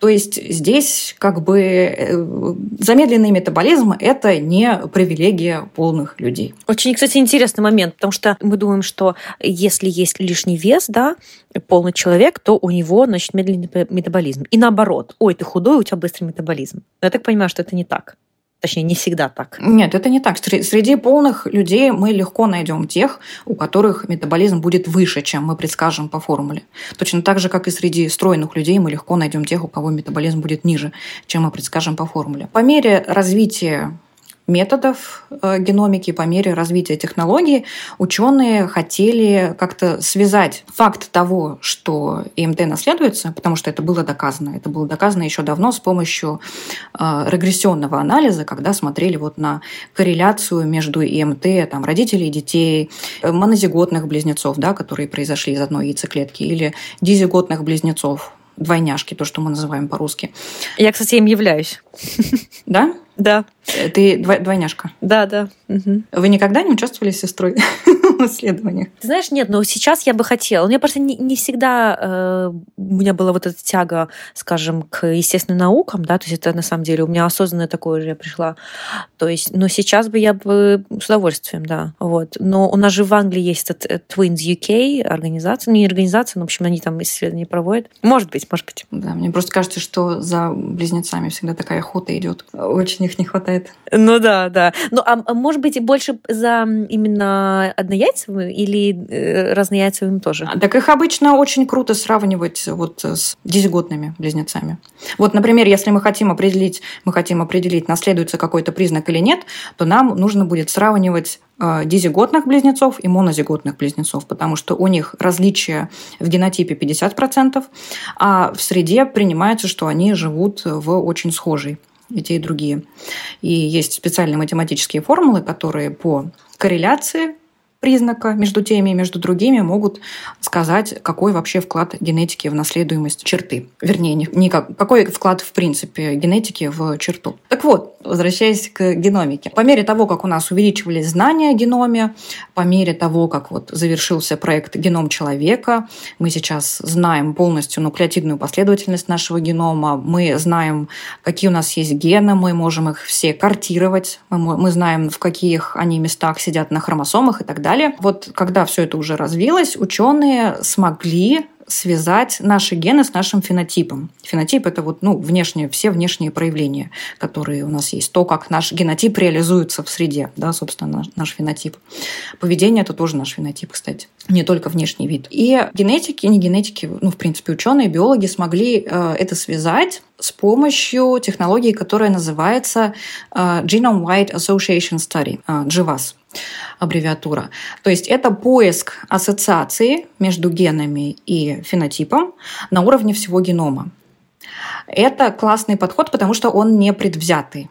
То есть здесь как бы э, замедленный метаболизм – это не привилегия полных людей. Очень, кстати, интересный момент, потому что мы думаем, что если есть лишний вес, да, полный человек, то у него, значит, медленный метаболизм. И наоборот, ой, ты худой, у тебя быстрый метаболизм. Но я так понимаю, что это не так. Точнее, не всегда так. Нет, это не так. Среди полных людей мы легко найдем тех, у которых метаболизм будет выше, чем мы предскажем по формуле. Точно так же, как и среди стройных людей мы легко найдем тех, у кого метаболизм будет ниже, чем мы предскажем по формуле. По мере развития методов э, геномики, по мере развития технологий, ученые хотели как-то связать факт того, что ИМТ наследуется, потому что это было доказано. Это было доказано еще давно с помощью э, регрессионного анализа, когда смотрели вот на корреляцию между ИМТ там, родителей, детей, э, монозиготных близнецов, да, которые произошли из одной яйцеклетки, или дизиготных близнецов, двойняшки, то, что мы называем по-русски. Я, кстати, им являюсь. Да? Да. Ты двойняшка? Да, да. Угу. Вы никогда не участвовали с сестрой в исследованиях? Ты знаешь, нет, но сейчас я бы хотела. У меня просто не, не всегда э, у меня была вот эта тяга, скажем, к естественным наукам, да, то есть это на самом деле у меня осознанное такое же я пришла. То есть, но сейчас бы я бы с удовольствием, да, вот. Но у нас же в Англии есть этот э, Twins UK организация, ну не организация, но, в общем, они там исследования проводят. Может быть, может быть. Да, мне просто кажется, что за близнецами всегда такая охота идет. Очень их не хватает. Ну да, да. Ну а, а может быть больше за именно однояйцевым или э, разнояйцевым тоже? Так их обычно очень круто сравнивать вот с десятигодными близнецами. Вот, например, если мы хотим определить, мы хотим определить, наследуется какой-то признак или нет, то нам нужно будет сравнивать э, дизиготных близнецов и монозиготных близнецов, потому что у них различия в генотипе 50%, а в среде принимается, что они живут в очень схожей и те, и другие. И есть специальные математические формулы, которые по корреляции признака между теми и между другими могут сказать, какой вообще вклад генетики в наследуемость черты. Вернее, не, не как, какой вклад в принципе генетики в черту. Так вот, возвращаясь к геномике. По мере того, как у нас увеличивались знания о геноме, по мере того, как вот завершился проект «Геном человека», мы сейчас знаем полностью нуклеотидную последовательность нашего генома, мы знаем, какие у нас есть гены, мы можем их все картировать, мы, мы знаем, в каких они местах сидят на хромосомах и так далее. Вот когда все это уже развилось, ученые смогли связать наши гены с нашим фенотипом. Фенотип – это вот, ну, внешние, все внешние проявления, которые у нас есть. То, как наш генотип реализуется в среде, да, собственно, наш, наш фенотип. Поведение – это тоже наш фенотип, кстати, не только внешний вид. И генетики, не генетики, ну, в принципе, ученые, биологи смогли э, это связать с помощью технологии, которая называется э, Genome-Wide Association Study, э, GWAS аббревиатура. То есть это поиск ассоциации между генами и фенотипом на уровне всего генома. Это классный подход, потому что он не предвзятый.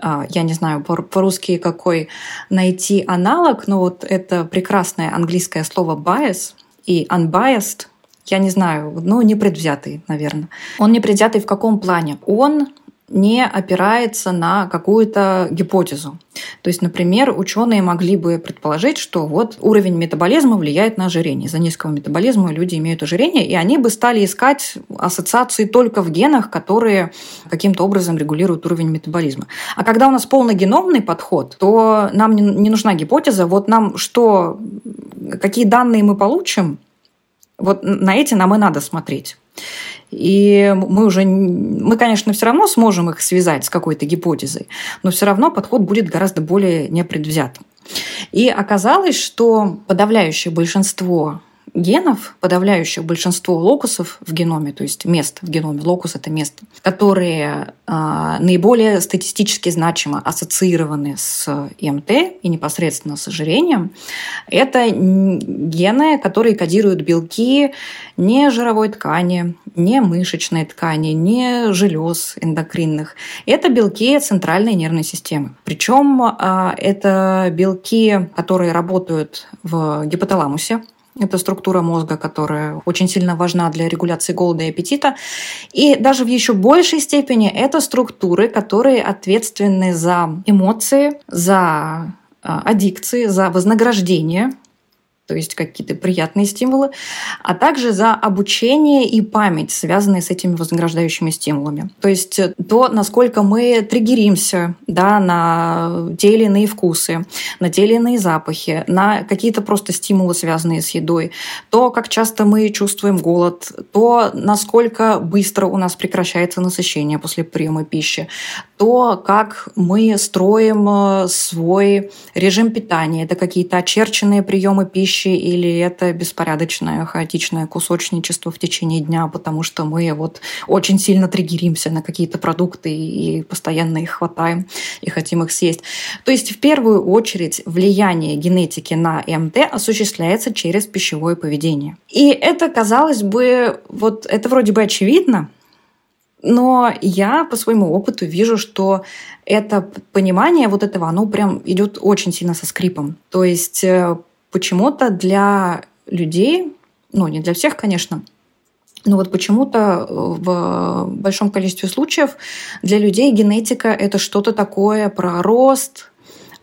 А, я не знаю по-русски какой найти аналог, но вот это прекрасное английское слово bias и unbiased, я не знаю, ну, не предвзятый, наверное. Он не предвзятый в каком плане? Он не опирается на какую-то гипотезу. То есть, например, ученые могли бы предположить, что вот уровень метаболизма влияет на ожирение. За низкого метаболизма люди имеют ожирение, и они бы стали искать ассоциации только в генах, которые каким-то образом регулируют уровень метаболизма. А когда у нас полногеномный подход, то нам не нужна гипотеза, вот нам что, какие данные мы получим, вот на эти нам и надо смотреть. И мы уже, мы, конечно, все равно сможем их связать с какой-то гипотезой, но все равно подход будет гораздо более непредвзятым. И оказалось, что подавляющее большинство генов, подавляющее большинство локусов в геноме, то есть мест в геноме, локус – это место, которые э, наиболее статистически значимо ассоциированы с ИМТ и непосредственно с ожирением, это гены, которые кодируют белки не жировой ткани, не мышечной ткани, не желез эндокринных. Это белки центральной нервной системы. Причем э, это белки, которые работают в гипоталамусе, это структура мозга, которая очень сильно важна для регуляции голода и аппетита. И даже в еще большей степени это структуры, которые ответственны за эмоции, за а, аддикции, за вознаграждение то есть какие-то приятные стимулы, а также за обучение и память, связанные с этими вознаграждающими стимулами. То есть то, насколько мы триггеримся да, на те или иные вкусы, на те или иные запахи, на какие-то просто стимулы, связанные с едой, то, как часто мы чувствуем голод, то, насколько быстро у нас прекращается насыщение после приема пищи, то, как мы строим э, свой режим питания. Это какие-то очерченные приемы пищи или это беспорядочное, хаотичное кусочничество в течение дня, потому что мы вот очень сильно триггеримся на какие-то продукты и постоянно их хватаем и хотим их съесть. То есть в первую очередь влияние генетики на МТ осуществляется через пищевое поведение. И это, казалось бы, вот это вроде бы очевидно, но я по своему опыту вижу, что это понимание вот этого, оно прям идет очень сильно со скрипом. То есть э, почему-то для людей, ну не для всех, конечно, но вот почему-то э, в большом количестве случаев для людей генетика это что-то такое про рост,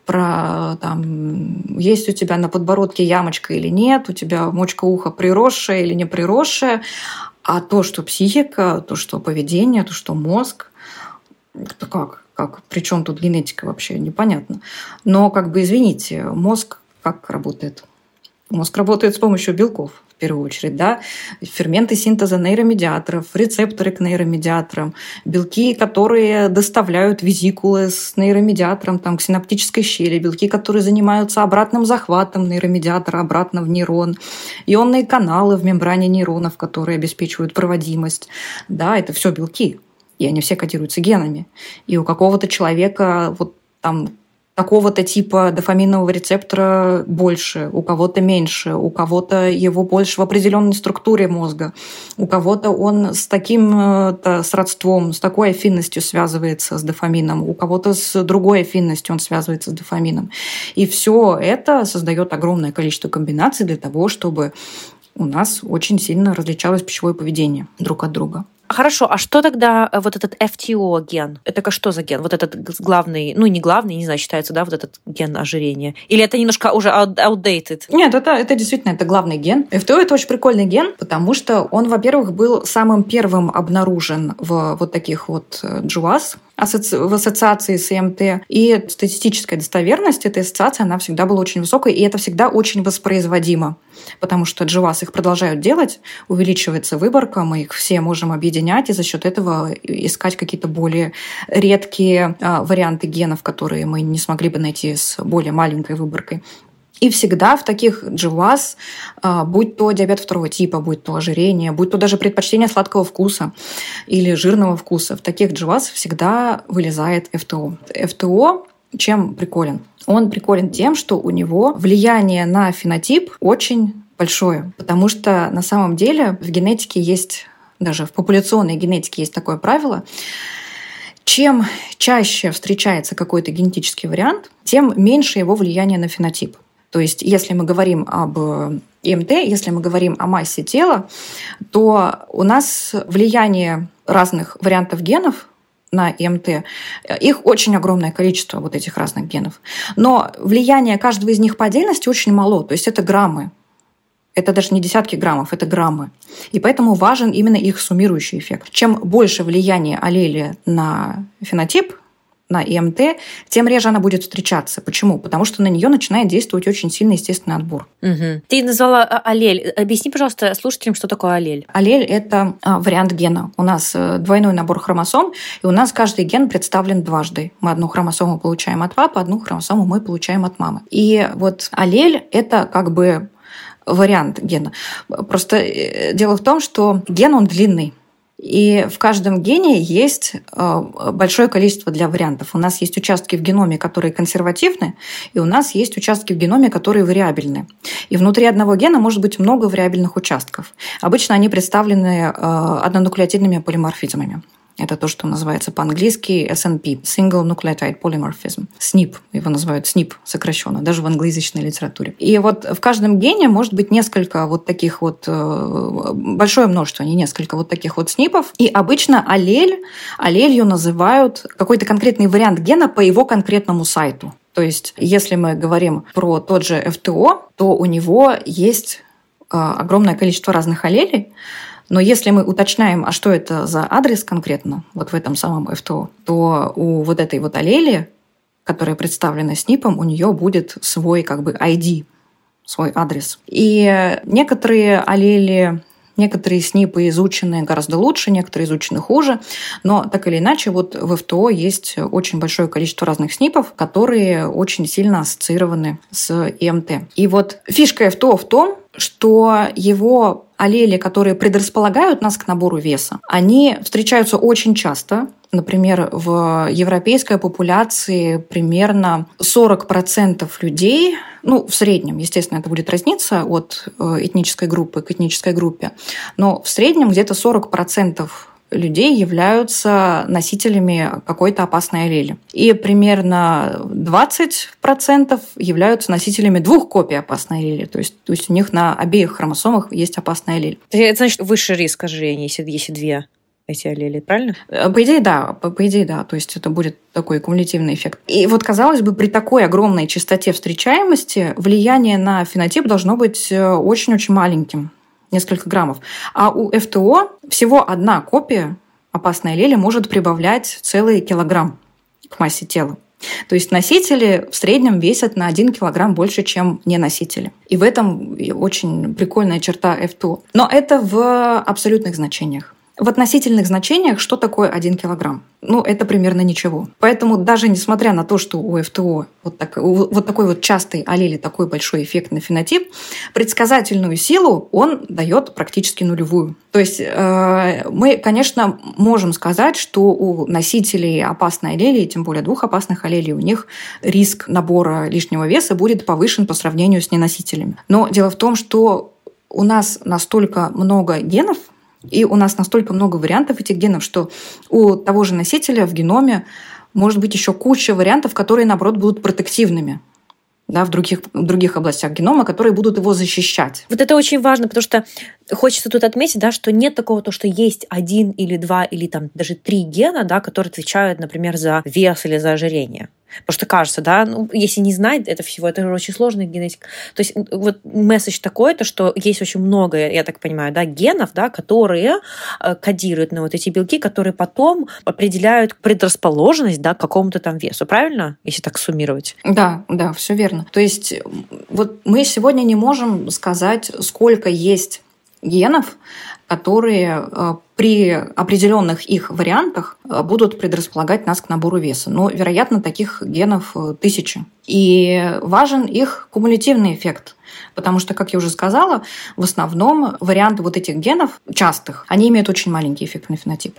про там, есть у тебя на подбородке ямочка или нет, у тебя мочка уха приросшая или не приросшая, а то, что психика, то, что поведение, то, что мозг, это как? Как? Причем тут генетика вообще непонятно. Но, как бы, извините, мозг как работает? Мозг работает с помощью белков первую очередь, да, ферменты синтеза нейромедиаторов, рецепторы к нейромедиаторам, белки, которые доставляют визикулы с нейромедиатором там, к синаптической щели, белки, которые занимаются обратным захватом нейромедиатора обратно в нейрон, ионные каналы в мембране нейронов, которые обеспечивают проводимость. Да, это все белки, и они все кодируются генами. И у какого-то человека вот там такого-то типа дофаминового рецептора больше, у кого-то меньше, у кого-то его больше в определенной структуре мозга, у кого-то он с таким-то сродством, с такой афинностью связывается с дофамином, у кого-то с другой афинностью он связывается с дофамином. И все это создает огромное количество комбинаций для того, чтобы у нас очень сильно различалось пищевое поведение друг от друга. Хорошо, а что тогда э, вот этот FTO ген? Это что за ген? Вот этот главный, ну не главный, не знаю, считается, да, вот этот ген ожирения? Или это немножко уже outdated? Нет, это, это действительно это главный ген. FTO это очень прикольный ген, потому что он, во-первых, был самым первым обнаружен в вот таких вот GWAS, в ассоциации с МТ. И статистическая достоверность этой ассоциации, она всегда была очень высокой, и это всегда очень воспроизводимо. Потому что дживас их продолжают делать, увеличивается выборка, мы их все можем объединять, и за счет этого искать какие-то более редкие а, варианты генов, которые мы не смогли бы найти с более маленькой выборкой. И всегда в таких GWAS, а, будь то диабет второго типа, будь то ожирение, будь то даже предпочтение сладкого вкуса или жирного вкуса, в таких GWAS всегда вылезает ФТО. ФТО чем приколен? Он приколен тем, что у него влияние на фенотип очень большое, потому что на самом деле в генетике есть, даже в популяционной генетике есть такое правило, чем чаще встречается какой-то генетический вариант, тем меньше его влияние на фенотип. То есть, если мы говорим об э, ИМТ, если мы говорим о массе тела, то у нас влияние разных вариантов генов на ИМТ, их очень огромное количество, вот этих разных генов. Но влияние каждого из них по отдельности очень мало, то есть это граммы. Это даже не десятки граммов, это граммы. И поэтому важен именно их суммирующий эффект. Чем больше влияние аллели на фенотип, на ИМТ, тем реже она будет встречаться. Почему? Потому что на нее начинает действовать очень сильный естественный отбор. Угу. Ты назвала а, аллель. Объясни, пожалуйста, слушателям, что такое аллель. Аллель – это а, вариант гена. У нас э, двойной набор хромосом, и у нас каждый ген представлен дважды. Мы одну хромосому получаем от папы, одну хромосому мы получаем от мамы. И вот аллель – это как бы вариант гена. Просто э, дело в том, что ген, он длинный. И в каждом гене есть э, большое количество для вариантов. У нас есть участки в геноме, которые консервативны, и у нас есть участки в геноме, которые вариабельны. И внутри одного гена может быть много вариабельных участков. Обычно они представлены э, однонуклеотидными полиморфизмами. Это то, что называется по-английски SNP, Single Nucleotide Polymorphism. SNP, его называют SNP сокращенно, даже в англоязычной литературе. И вот в каждом гене может быть несколько вот таких вот, э, большое множество, не несколько вот таких вот СНИПов. И обычно аллель, аллелью называют какой-то конкретный вариант гена по его конкретному сайту. То есть, если мы говорим про тот же ФТО, то у него есть э, огромное количество разных аллелей, но если мы уточняем, а что это за адрес конкретно, вот в этом самом ФТО, то у вот этой вот аллели, которая представлена СНИПом, у нее будет свой как бы ID, свой адрес. И некоторые аллели Некоторые СНИПы изучены гораздо лучше, некоторые изучены хуже, но так или иначе вот в ФТО есть очень большое количество разных СНИПов, которые очень сильно ассоциированы с ИМТ. И вот фишка ФТО в том, что его аллели, которые предрасполагают нас к набору веса, они встречаются очень часто. Например, в европейской популяции примерно 40% людей, ну, в среднем, естественно, это будет разниться от э, этнической группы к этнической группе, но в среднем где-то 40% людей являются носителями какой-то опасной аллели. И примерно 20% являются носителями двух копий опасной аллели. То есть, то есть у них на обеих хромосомах есть опасная аллель. Это значит выше риск ожирения, если, если две эти аллели, правильно? Э, по идее, да. По, по идее, да. То есть это будет такой кумулятивный эффект. И вот, казалось бы, при такой огромной частоте встречаемости влияние на фенотип должно быть э, очень-очень маленьким несколько граммов. А у ФТО всего одна копия опасной аллели может прибавлять целый килограмм к массе тела. То есть носители в среднем весят на 1 килограмм больше, чем не носители. И в этом очень прикольная черта ФТО. Но это в абсолютных значениях. В относительных значениях что такое 1 килограмм? Ну, это примерно ничего. Поэтому даже несмотря на то, что у ФТО вот, так, вот такой вот частый аллели, такой большой эффект на фенотип, предсказательную силу он дает практически нулевую. То есть э, мы, конечно, можем сказать, что у носителей опасной аллели, тем более двух опасных аллелей, у них риск набора лишнего веса будет повышен по сравнению с неносителями. Но дело в том, что у нас настолько много генов, и у нас настолько много вариантов этих генов, что у того же носителя в геноме может быть еще куча вариантов, которые, наоборот, будут протективными да, в, других, в других областях генома, которые будут его защищать. Вот это очень важно, потому что хочется тут отметить, да, что нет такого, то, что есть один или два или там даже три гена, да, которые отвечают, например, за вес или за ожирение. Потому что кажется, да, ну, если не знать это всего, это же очень сложная генетика. То есть вот месседж такой, то, что есть очень много, я так понимаю, да, генов, да, которые э, кодируют на вот эти белки, которые потом определяют предрасположенность, да, к какому-то там весу, правильно? Если так суммировать. Да, да, все верно. То есть вот мы сегодня не можем сказать, сколько есть генов, которые э, при определенных их вариантах э, будут предрасполагать нас к набору веса. Но, вероятно, таких генов э, тысячи. И важен их кумулятивный эффект. Потому что, как я уже сказала, в основном варианты вот этих генов частых, они имеют очень маленький эффект на фенотип.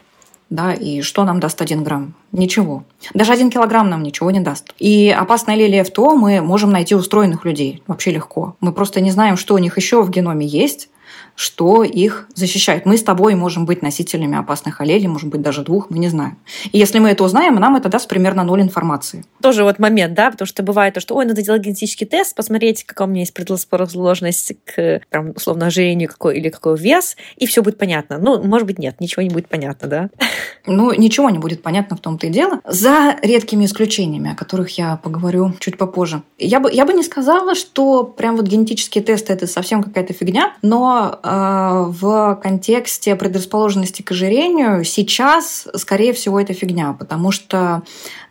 Да, и что нам даст один грамм? Ничего. Даже один килограмм нам ничего не даст. И опасное ли в то мы можем найти устроенных людей вообще легко. Мы просто не знаем, что у них еще в геноме есть, что их защищает. Мы с тобой можем быть носителями опасных аллелей, может быть, даже двух, мы не знаем. И если мы это узнаем, нам это даст примерно ноль информации. Тоже вот момент, да, потому что бывает то, что, ой, надо делать генетический тест, посмотреть, какая у меня есть предрасположенность к, там, условно, ожирению какой или какой вес, и все будет понятно. Ну, может быть, нет, ничего не будет понятно, да? Ну, ничего не будет понятно в том-то и дело. За редкими исключениями, о которых я поговорю чуть попозже. Я бы, я бы не сказала, что прям вот генетические тесты это совсем какая-то фигня, но в контексте предрасположенности к ожирению сейчас, скорее всего, это фигня, потому что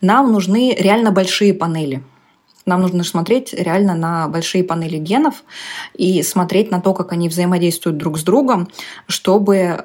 нам нужны реально большие панели. Нам нужно смотреть реально на большие панели генов и смотреть на то, как они взаимодействуют друг с другом, чтобы э,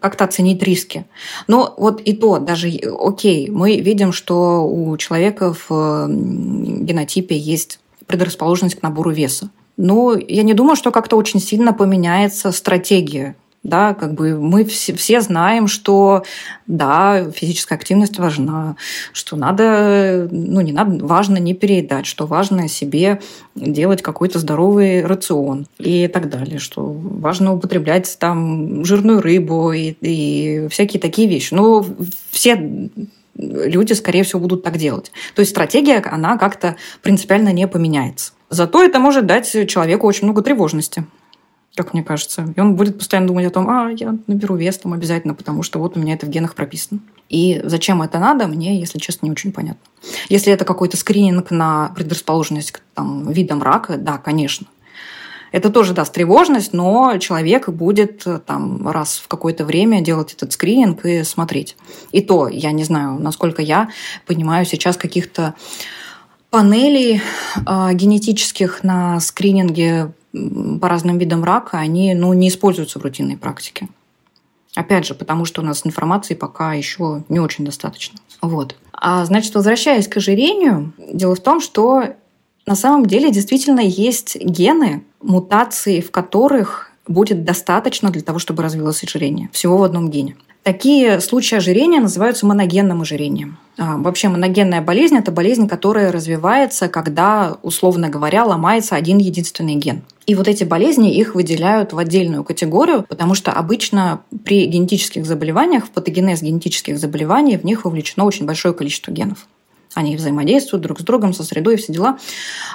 как-то оценить риски. Но вот и то, даже, окей, мы видим, что у человека в генотипе есть предрасположенность к набору веса. Ну, я не думаю, что как-то очень сильно поменяется стратегия. Да, как бы мы все, знаем, что да, физическая активность важна, что надо, ну не надо, важно не переедать, что важно себе делать какой-то здоровый рацион и так далее, что важно употреблять там жирную рыбу и, и всякие такие вещи. Но все люди, скорее всего, будут так делать. То есть стратегия, она как-то принципиально не поменяется. Зато это может дать человеку очень много тревожности как мне кажется. И он будет постоянно думать о том, а, я наберу вес там обязательно, потому что вот у меня это в генах прописано. И зачем это надо, мне, если честно, не очень понятно. Если это какой-то скрининг на предрасположенность к там, видам рака, да, конечно. Это тоже даст тревожность, но человек будет там раз в какое-то время делать этот скрининг и смотреть. И то, я не знаю, насколько я понимаю сейчас каких-то панелей э, генетических на скрининге по разным видам рака, они ну, не используются в рутинной практике. Опять же, потому что у нас информации пока еще не очень достаточно. Вот. А значит, возвращаясь к ожирению, дело в том, что на самом деле действительно есть гены, мутации в которых будет достаточно для того, чтобы развилось ожирение. Всего в одном гене. Такие случаи ожирения называются моногенным ожирением. А, вообще моногенная болезнь – это болезнь, которая развивается, когда, условно говоря, ломается один единственный ген. И вот эти болезни их выделяют в отдельную категорию, потому что обычно при генетических заболеваниях, в патогенез генетических заболеваний, в них вовлечено очень большое количество генов. Они взаимодействуют друг с другом, со средой и все дела.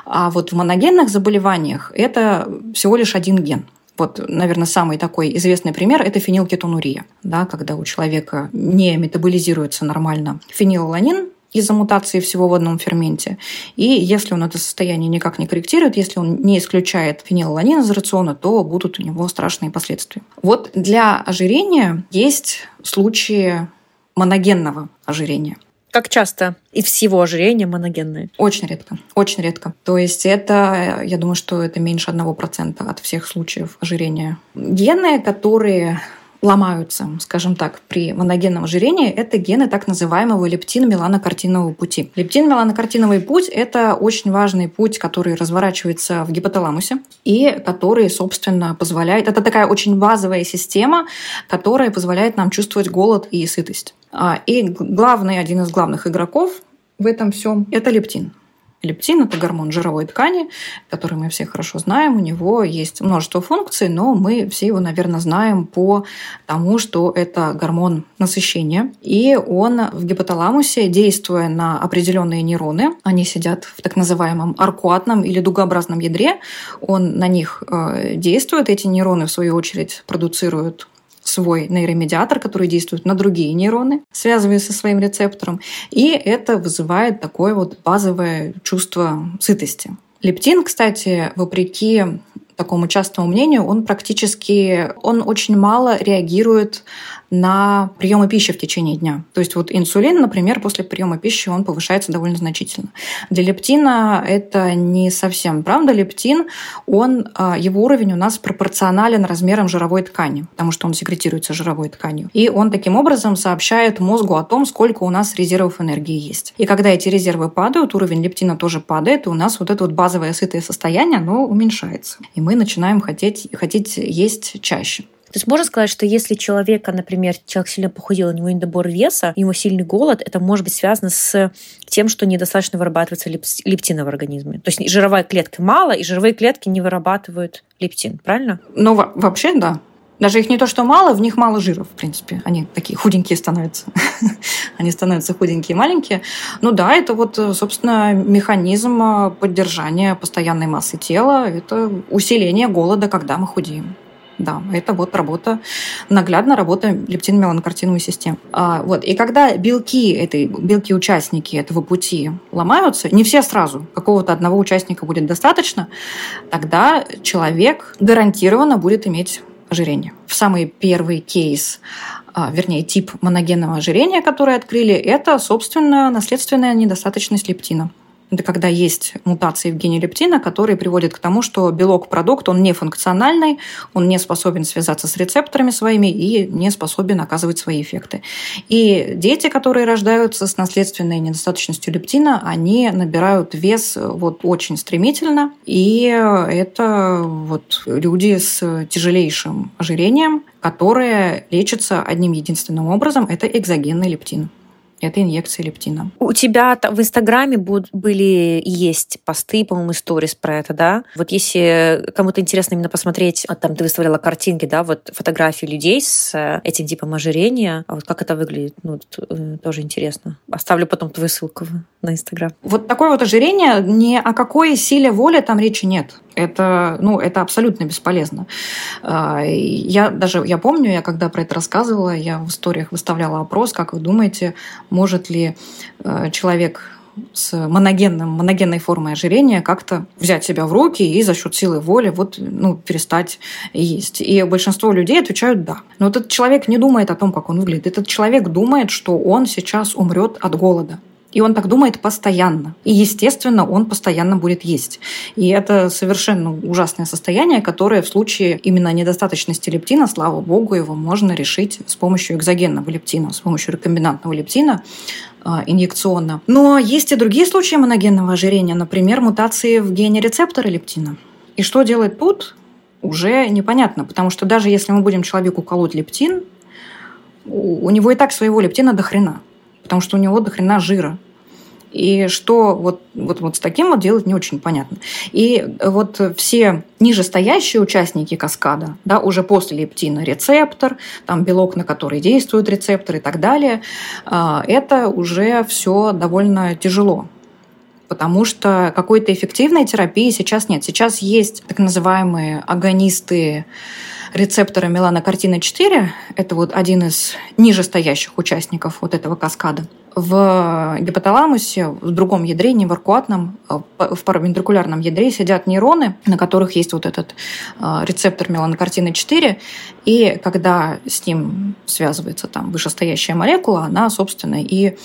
А вот в моногенных заболеваниях это всего лишь один ген. Вот, наверное, самый такой известный пример – это фенилкетонурия, да, когда у человека не метаболизируется нормально фенилаланин, из-за мутации всего в одном ферменте. И если он это состояние никак не корректирует, если он не исключает фенилаланин из рациона, то будут у него страшные последствия. Вот для ожирения есть случаи моногенного ожирения. Как часто из всего ожирения моногенные? Очень редко. Очень редко. То есть это, я думаю, что это меньше 1% от всех случаев ожирения. Гены, которые ломаются, скажем так, при моногенном ожирении, это гены так называемого лептин-меланокартинового пути. Лептин-меланокартиновый путь – это очень важный путь, который разворачивается в гипоталамусе и который, собственно, позволяет… Это такая очень базовая система, которая позволяет нам чувствовать голод и сытость. А, и главный, один из главных игроков в этом всем – это лептин. Лептин – это гормон жировой ткани, который мы все хорошо знаем. У него есть множество функций, но мы все его, наверное, знаем по тому, что это гормон насыщения. И он в гипоталамусе, действуя на определенные нейроны, они сидят в так называемом аркуатном или дугообразном ядре, он на них э, действует. Эти нейроны, в свою очередь, продуцируют свой нейромедиатор, который действует на другие нейроны, связываясь со своим рецептором, и это вызывает такое вот базовое чувство сытости. Лептин, кстати, вопреки такому частому мнению, он практически, он очень мало реагирует на приемы пищи в течение дня. То есть вот инсулин, например, после приема пищи он повышается довольно значительно. Для лептина это не совсем правда. Лептин, он, а, его уровень у нас пропорционален размерам жировой ткани, потому что он секретируется жировой тканью. И он таким образом сообщает мозгу о том, сколько у нас резервов энергии есть. И когда эти резервы падают, уровень лептина тоже падает, и у нас вот это вот базовое сытое состояние, оно уменьшается. И мы начинаем хотеть, хотеть есть чаще. То есть можно сказать, что если человека, например, человек сильно похудел, у него недобор веса, у него сильный голод, это может быть связано с тем, что недостаточно вырабатывается лептина в организме. То есть жировой клетки мало, и жировые клетки не вырабатывают лептин, правильно? Ну, вообще, да. Даже их не то, что мало, в них мало жира, в принципе. Они такие худенькие становятся. Они становятся худенькие и маленькие. Ну да, это вот, собственно, механизм поддержания постоянной массы тела. Это усиление голода, когда мы худеем. Да, это вот работа, наглядно работа лептин-меланокартиновой системы. А, вот. И когда белки, этой, белки-участники этого пути ломаются, не все сразу, какого-то одного участника будет достаточно, тогда человек гарантированно будет иметь ожирение. В самый первый кейс а, вернее, тип моногенного ожирения, который открыли, это, собственно, наследственная недостаточность лептина. Это когда есть мутации в гене лептина, которые приводят к тому, что белок-продукт, он не функциональный, он не способен связаться с рецепторами своими и не способен оказывать свои эффекты. И дети, которые рождаются с наследственной недостаточностью лептина, они набирают вес вот очень стремительно. И это вот люди с тяжелейшим ожирением, которые лечатся одним единственным образом – это экзогенный лептин. Это инъекция лептина. У тебя в Инстаграме были и есть посты, по-моему, сторис про это, да? Вот если кому-то интересно именно посмотреть, вот там ты выставляла картинки, да, вот фотографии людей с э, этим типом ожирения, а вот как это выглядит, ну, э, тоже интересно. Оставлю потом твою ссылку на Инстаграм. Вот такое вот ожирение, ни о какой силе воли там речи нет это, ну, это абсолютно бесполезно. А, я даже, я помню, я когда про это рассказывала, я в историях выставляла опрос, как вы думаете, может ли э, человек с моногенным, моногенной формой ожирения как-то взять себя в руки и за счет силы воли вот, ну, перестать есть. И большинство людей отвечают «да». Но этот человек не думает о том, как он выглядит. Этот человек думает, что он сейчас умрет от голода. И он так думает постоянно. И, естественно, он постоянно будет есть. И это совершенно ужасное состояние, которое в случае именно недостаточности лептина, слава богу, его можно решить с помощью экзогенного лептина, с помощью рекомбинантного лептина а, инъекционно. Но есть и другие случаи моногенного ожирения, например, мутации в гене рецептора лептина. И что делать тут, уже непонятно, потому что даже если мы будем человеку колоть лептин, у него и так своего лептина до хрена потому что у него до хрена жира. И что вот, вот, вот с таким вот делать не очень понятно. И вот все нижестоящие участники каскада, да, уже после лептина рецептор, там белок, на который действует рецептор и так далее, а, это уже все довольно тяжело потому что какой-то эффективной терапии сейчас нет. Сейчас есть так называемые агонисты рецептора меланокартина 4, это вот один из нижестоящих участников вот этого каскада, в гипоталамусе, в другом ядре, не в аркуатном, а в паравентрикулярном ядре сидят нейроны, на которых есть вот этот а, рецептор меланокартины 4, и когда с ним связывается там вышестоящая молекула, она, собственно, и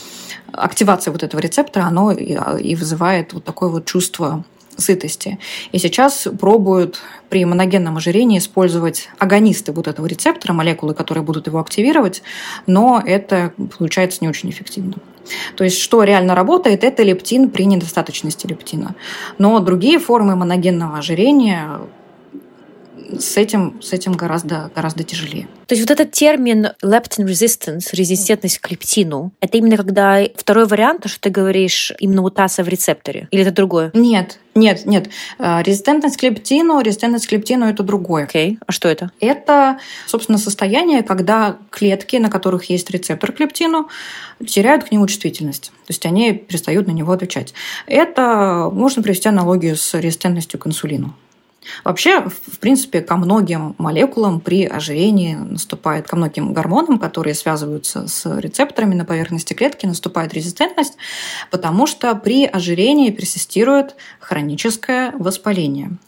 активация вот этого рецептора, оно и вызывает вот такое вот чувство сытости. И сейчас пробуют при моногенном ожирении использовать агонисты вот этого рецептора, молекулы, которые будут его активировать, но это получается не очень эффективно. То есть, что реально работает, это лептин при недостаточности лептина. Но другие формы моногенного ожирения с этим, с этим гораздо, гораздо тяжелее. То есть вот этот термин leptin resistance, резистентность к лептину, это именно когда второй вариант, то, что ты говоришь, именно мутация в рецепторе? Или это другое? Нет, нет, нет. Э, резистентность к лептину, резистентность к лептину – это другое. Окей, okay. а что это? Это, собственно, состояние, когда клетки, на которых есть рецептор к лептину, теряют к нему чувствительность. То есть они перестают на него отвечать. Это можно привести аналогию с резистентностью к инсулину. Вообще, в принципе, ко многим молекулам при ожирении наступает, ко многим гормонам, которые связываются с рецепторами на поверхности клетки, наступает резистентность, потому что при ожирении персистирует хроническое воспаление.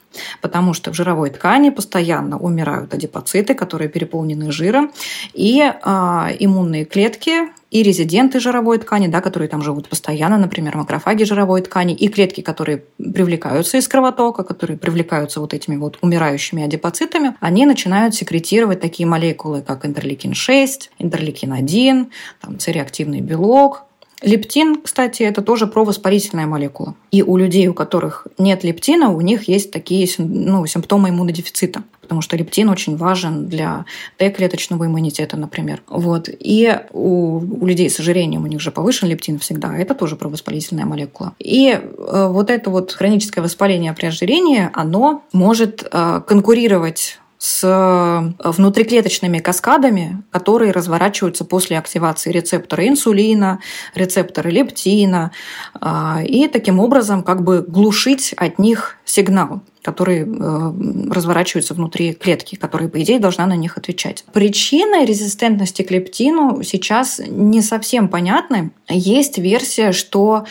Потому что в жировой ткани постоянно умирают адипоциты, которые переполнены жиром, и э, иммунные клетки и резиденты жировой ткани, да, которые там живут постоянно, например, макрофаги жировой ткани, и клетки, которые привлекаются из кровотока, которые привлекаются вот этими вот умирающими адипоцитами, они начинают секретировать такие молекулы, как интерлейкин-6, интерлейкин-1, там, цереактивный белок, Лептин, кстати, это тоже провоспалительная молекула. И у людей, у которых нет лептина, у них есть такие ну, симптомы иммунодефицита потому что лептин очень важен для Т-клеточного иммунитета, например. Вот. И у, у людей с ожирением у них же повышен лептин всегда, это тоже провоспалительная молекула. И э, вот это вот хроническое воспаление при ожирении, оно может э, конкурировать с э, внутриклеточными каскадами, которые разворачиваются после активации рецептора инсулина, рецептора лептина, а, и таким образом как бы глушить от них сигнал который э, разворачивается внутри клетки, которая, по идее, должна на них отвечать. Причины резистентности к лептину сейчас не совсем понятны. Есть версия, что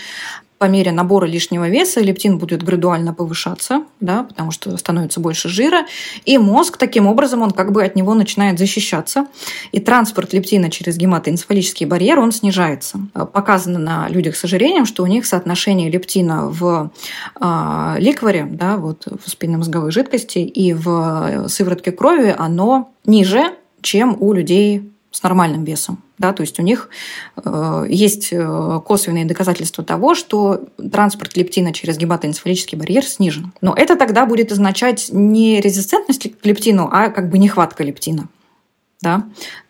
по мере набора лишнего веса лептин будет градуально повышаться, да, потому что становится больше жира, и мозг таким образом, он как бы от него начинает защищаться, и транспорт лептина через гематоэнцефалический барьер, он снижается. Показано на людях с ожирением, что у них соотношение лептина в э, ликваре, да, вот в спинномозговой жидкости и в сыворотке крови, оно ниже, чем у людей с нормальным весом. Да, то есть у них э, есть э, косвенные доказательства того, что транспорт лептина через гематоэнцефалический барьер снижен. Но это тогда будет означать не резистентность к лептину, а как бы нехватка лептина. Да?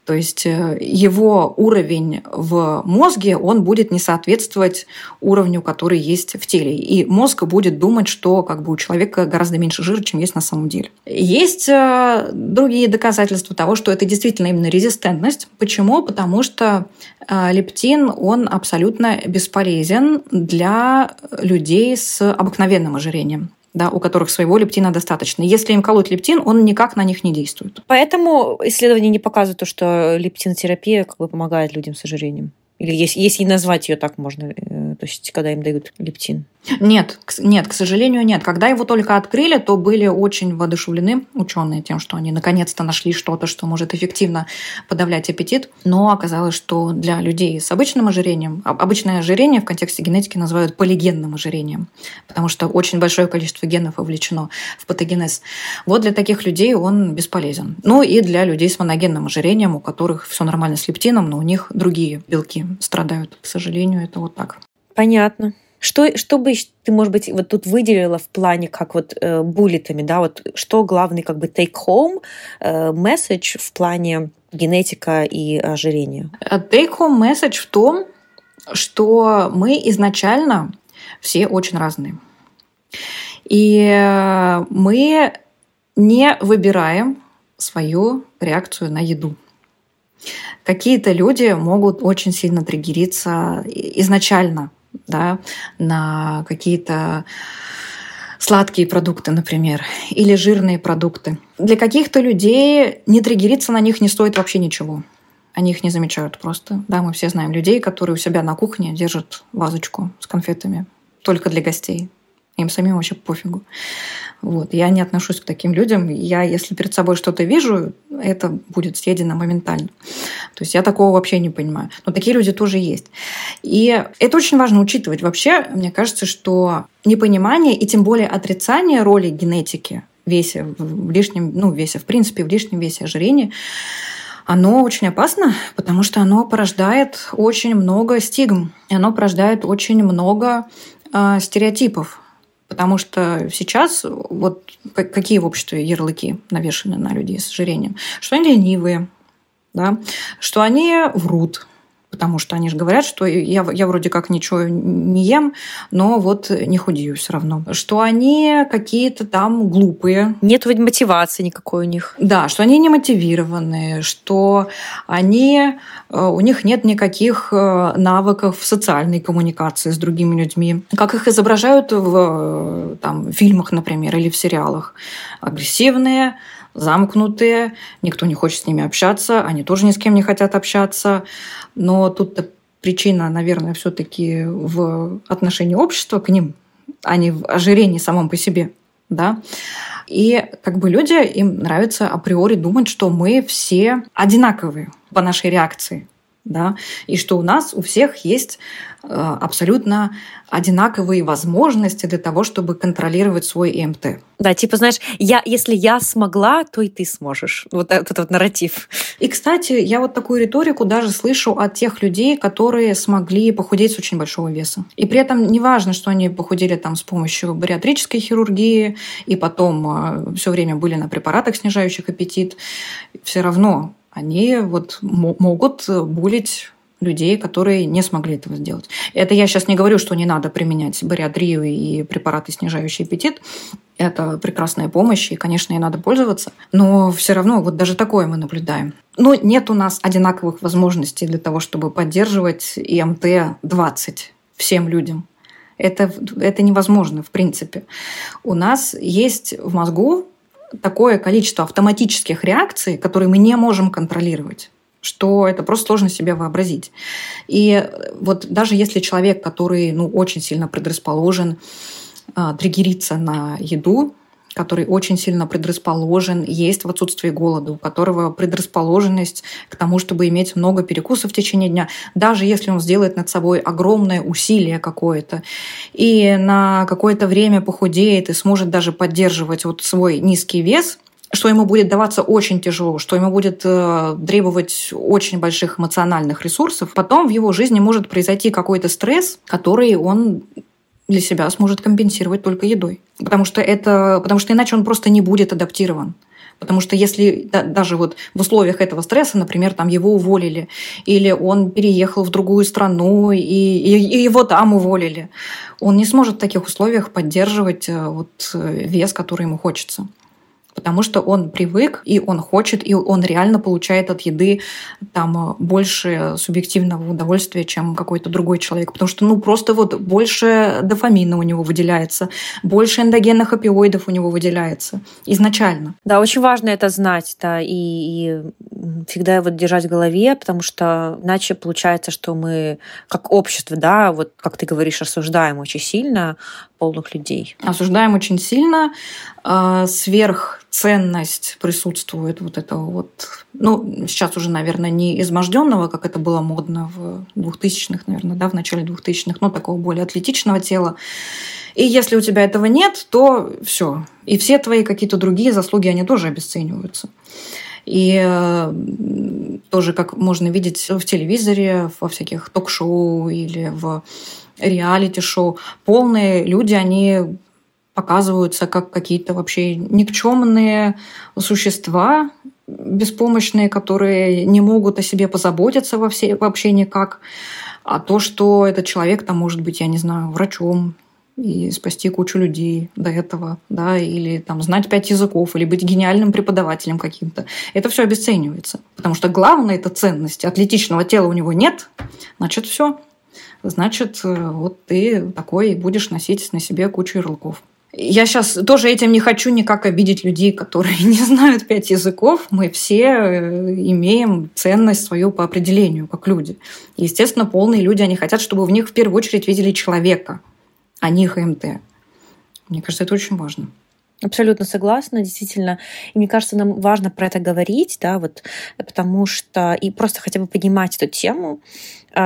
То есть э, его уровень в мозге, он будет не соответствовать уровню, который есть в теле. И мозг будет думать, что как бы у человека гораздо меньше жира, чем есть на самом деле. Есть э, другие доказательства того, что это действительно именно резистентность. Почему? Потому что э, лептин, он абсолютно бесполезен для людей с обыкновенным ожирением да, у которых своего лептина достаточно. Если им колоть лептин, он никак на них не действует. Поэтому исследования не показывают то, что лептинотерапия как бы помогает людям с ожирением. Или если, если назвать ее так можно, э, то есть когда им дают лептин. Нет, нет, к сожалению, нет. Когда его только открыли, то были очень воодушевлены ученые тем, что они наконец-то нашли что-то, что может эффективно подавлять аппетит. Но оказалось, что для людей с обычным ожирением, обычное ожирение в контексте генетики называют полигенным ожирением, потому что очень большое количество генов вовлечено в патогенез. Вот для таких людей он бесполезен. Ну и для людей с моногенным ожирением, у которых все нормально с лептином, но у них другие белки страдают. К сожалению, это вот так. Понятно. Что, что бы ты, может быть, вот тут выделила в плане, как вот э, буллетами, да, вот что главный как бы take-home э, message в плане генетика и ожирения? Take-home message в том, что мы изначально все очень разные. И э, мы не выбираем свою реакцию на еду. Какие-то люди могут очень сильно триггериться изначально да, на какие-то сладкие продукты, например, или жирные продукты. Для каких-то людей не триггериться на них не стоит вообще ничего. Они их не замечают просто. Да, мы все знаем людей, которые у себя на кухне держат вазочку с конфетами только для гостей. Им самим вообще пофигу. Вот. Я не отношусь к таким людям. Я, если перед собой что-то вижу, это будет съедено моментально. То есть я такого вообще не понимаю. Но такие люди тоже есть. И это очень важно учитывать. Вообще, мне кажется, что непонимание и тем более отрицание роли генетики в весе, в лишнем, ну, весе, в принципе, в лишнем весе ожирения, оно очень опасно, потому что оно порождает очень много стигм, и оно порождает очень много э, стереотипов Потому что сейчас вот какие в обществе ярлыки навешаны на людей с ожирением? Что они ленивые, да? что они врут, потому что они же говорят, что я, я вроде как ничего не ем, но вот не худею все равно. Что они какие-то там глупые. Нет вроде мотивации никакой у них. Да, что они не мотивированные, что они, э, у них нет никаких э, навыков в социальной коммуникации с другими людьми. Как их изображают в э, там, фильмах, например, или в сериалах. Агрессивные, замкнутые, никто не хочет с ними общаться, они тоже ни с кем не хотят общаться. Но тут причина, наверное, все-таки в отношении общества к ним, а не в ожирении самом по себе. Да? И как бы люди, им нравится априори думать, что мы все одинаковые по нашей реакции да, и что у нас у всех есть э, абсолютно одинаковые возможности для того, чтобы контролировать свой ЭМТ. Да, типа, знаешь, я, если я смогла, то и ты сможешь. Вот этот вот нарратив. И, кстати, я вот такую риторику даже слышу от тех людей, которые смогли похудеть с очень большого веса. И при этом не важно, что они похудели там с помощью бариатрической хирургии и потом э, все время были на препаратах, снижающих аппетит. Все равно они вот могут булить людей, которые не смогли этого сделать. Это я сейчас не говорю, что не надо применять бариатрию и препараты, снижающие аппетит. Это прекрасная помощь, и, конечно, ей надо пользоваться. Но все равно вот даже такое мы наблюдаем. Но нет у нас одинаковых возможностей для того, чтобы поддерживать ИМТ-20 всем людям. Это, это невозможно, в принципе. У нас есть в мозгу такое количество автоматических реакций, которые мы не можем контролировать что это просто сложно себе вообразить. И вот даже если человек, который ну, очень сильно предрасположен э, на еду, который очень сильно предрасположен есть в отсутствии голода, у которого предрасположенность к тому, чтобы иметь много перекусов в течение дня, даже если он сделает над собой огромное усилие какое-то и на какое-то время похудеет и сможет даже поддерживать вот свой низкий вес, что ему будет даваться очень тяжело, что ему будет э, требовать очень больших эмоциональных ресурсов, потом в его жизни может произойти какой-то стресс, который он для себя сможет компенсировать только едой. Потому что, это, потому что иначе он просто не будет адаптирован. Потому что если да, даже вот в условиях этого стресса, например, там его уволили, или он переехал в другую страну, и, и, и его там уволили, он не сможет в таких условиях поддерживать э, вот э, вес, который ему хочется потому что он привык, и он хочет, и он реально получает от еды там больше субъективного удовольствия, чем какой-то другой человек. Потому что, ну, просто вот больше дофамина у него выделяется, больше эндогенных опиоидов у него выделяется изначально. Да, очень важно это знать, да, и, и всегда вот держать в голове, потому что иначе получается, что мы как общество, да, вот как ты говоришь, осуждаем очень сильно полных людей. Осуждаем очень сильно. А, сверхценность присутствует вот этого вот, ну, сейчас уже, наверное, не изможденного, как это было модно в 2000-х, наверное, да, в начале 2000-х, но такого более атлетичного тела. И если у тебя этого нет, то все. И все твои какие-то другие заслуги, они тоже обесцениваются. И э, тоже, как можно видеть в телевизоре, во всяких ток-шоу или в реалити-шоу. Полные люди, они показываются как какие-то вообще никчемные существа, беспомощные, которые не могут о себе позаботиться вообще, вообще никак. А то, что этот человек там может быть, я не знаю, врачом, и спасти кучу людей до этого, да, или там знать пять языков, или быть гениальным преподавателем каким-то. Это все обесценивается. Потому что главное это ценность. Атлетичного тела у него нет, значит, все. Значит, э, вот ты такой будешь носить на себе кучу ярлыков. Я сейчас тоже этим не хочу никак обидеть людей, которые не знают пять языков. Мы все э, имеем ценность свою по определению, как люди. Естественно, полные люди, они хотят, чтобы в них в первую очередь видели человека, а не ХМТ. Мне кажется, это очень важно. Абсолютно согласна, действительно. И мне кажется, нам важно про это говорить, да, вот, потому что и просто хотя бы поднимать эту тему,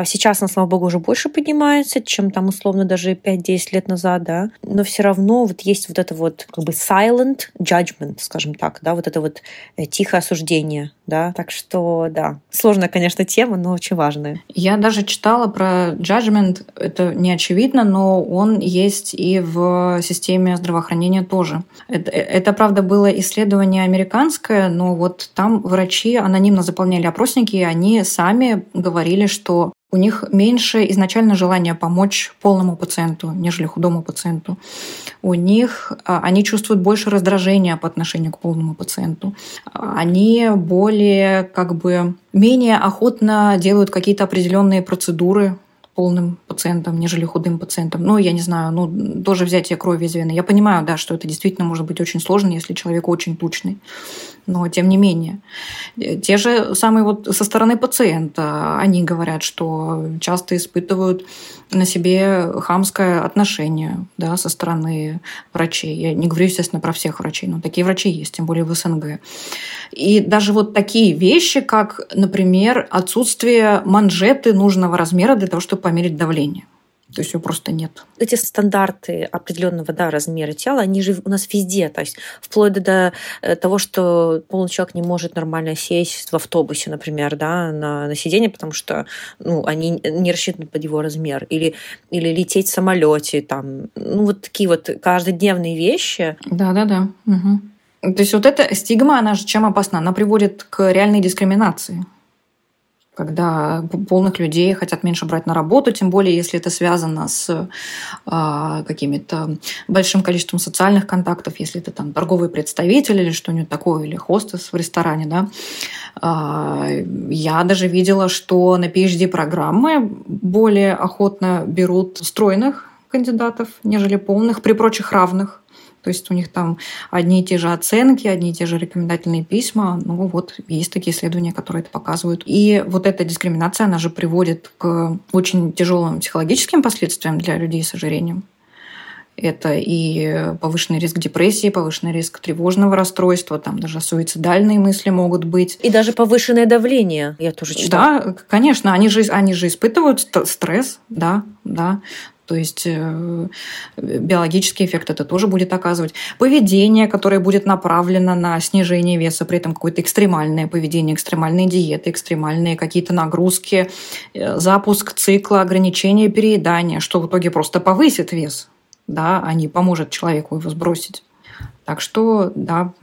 сейчас она, слава богу, уже больше поднимается, чем там условно даже 5-10 лет назад, да. Но все равно вот есть вот это вот как бы silent judgment, скажем так, да, вот это вот э, тихое осуждение, да. Так что, да, сложная, конечно, тема, но очень важная. Я даже читала про judgment, это не очевидно, но он есть и в системе здравоохранения тоже. Это, э, это правда, было исследование американское, но вот там врачи анонимно заполняли опросники, и они сами говорили, что у них меньше изначально желания помочь полному пациенту, нежели худому пациенту. У них а, они чувствуют больше раздражения по отношению к полному пациенту. Они более как бы менее охотно делают какие-то определенные процедуры полным пациентом, нежели худым пациентом. Ну, я не знаю, ну, тоже взятие крови из вены. Я понимаю, да, что это действительно может быть очень сложно, если человек очень тучный но тем не менее. Те же самые вот со стороны пациента, они говорят, что часто испытывают на себе хамское отношение да, со стороны врачей. Я не говорю, естественно, про всех врачей, но такие врачи есть, тем более в СНГ. И даже вот такие вещи, как, например, отсутствие манжеты нужного размера для того, чтобы померить давление – то есть его просто нет. Эти стандарты определенного да, размера тела, они же у нас везде. То есть вплоть до э, того, что полный человек не может нормально сесть в автобусе, например, да, на, на сиденье, потому что ну, они не рассчитаны под его размер. Или, или лететь в самолете. Там. Ну, вот такие вот каждодневные вещи. Да-да-да. Угу. То есть вот эта стигма, она же чем опасна? Она приводит к реальной дискриминации когда полных людей хотят меньше брать на работу, тем более если это связано с э, какими-то большим количеством социальных контактов, если это там торговый представитель или что-нибудь такое, или хостес в ресторане, да. Э, я даже видела, что на PhD-программы более охотно берут стройных кандидатов, нежели полных, при прочих равных. То есть у них там одни и те же оценки, одни и те же рекомендательные письма. Ну вот есть такие исследования, которые это показывают. И вот эта дискриминация, она же приводит к очень тяжелым психологическим последствиям для людей с ожирением. Это и повышенный риск депрессии, повышенный риск тревожного расстройства, там даже суицидальные мысли могут быть. И даже повышенное давление, я тоже читала. Да, конечно, они же, они же испытывают стресс, да, да. То есть э, биологический эффект это тоже будет оказывать. Поведение, которое будет направлено на снижение веса, при этом какое-то экстремальное поведение, экстремальные диеты, экстремальные какие-то нагрузки, э, запуск цикла, ограничение переедания, что в итоге просто повысит вес, да, а не поможет человеку его сбросить. Так что, да,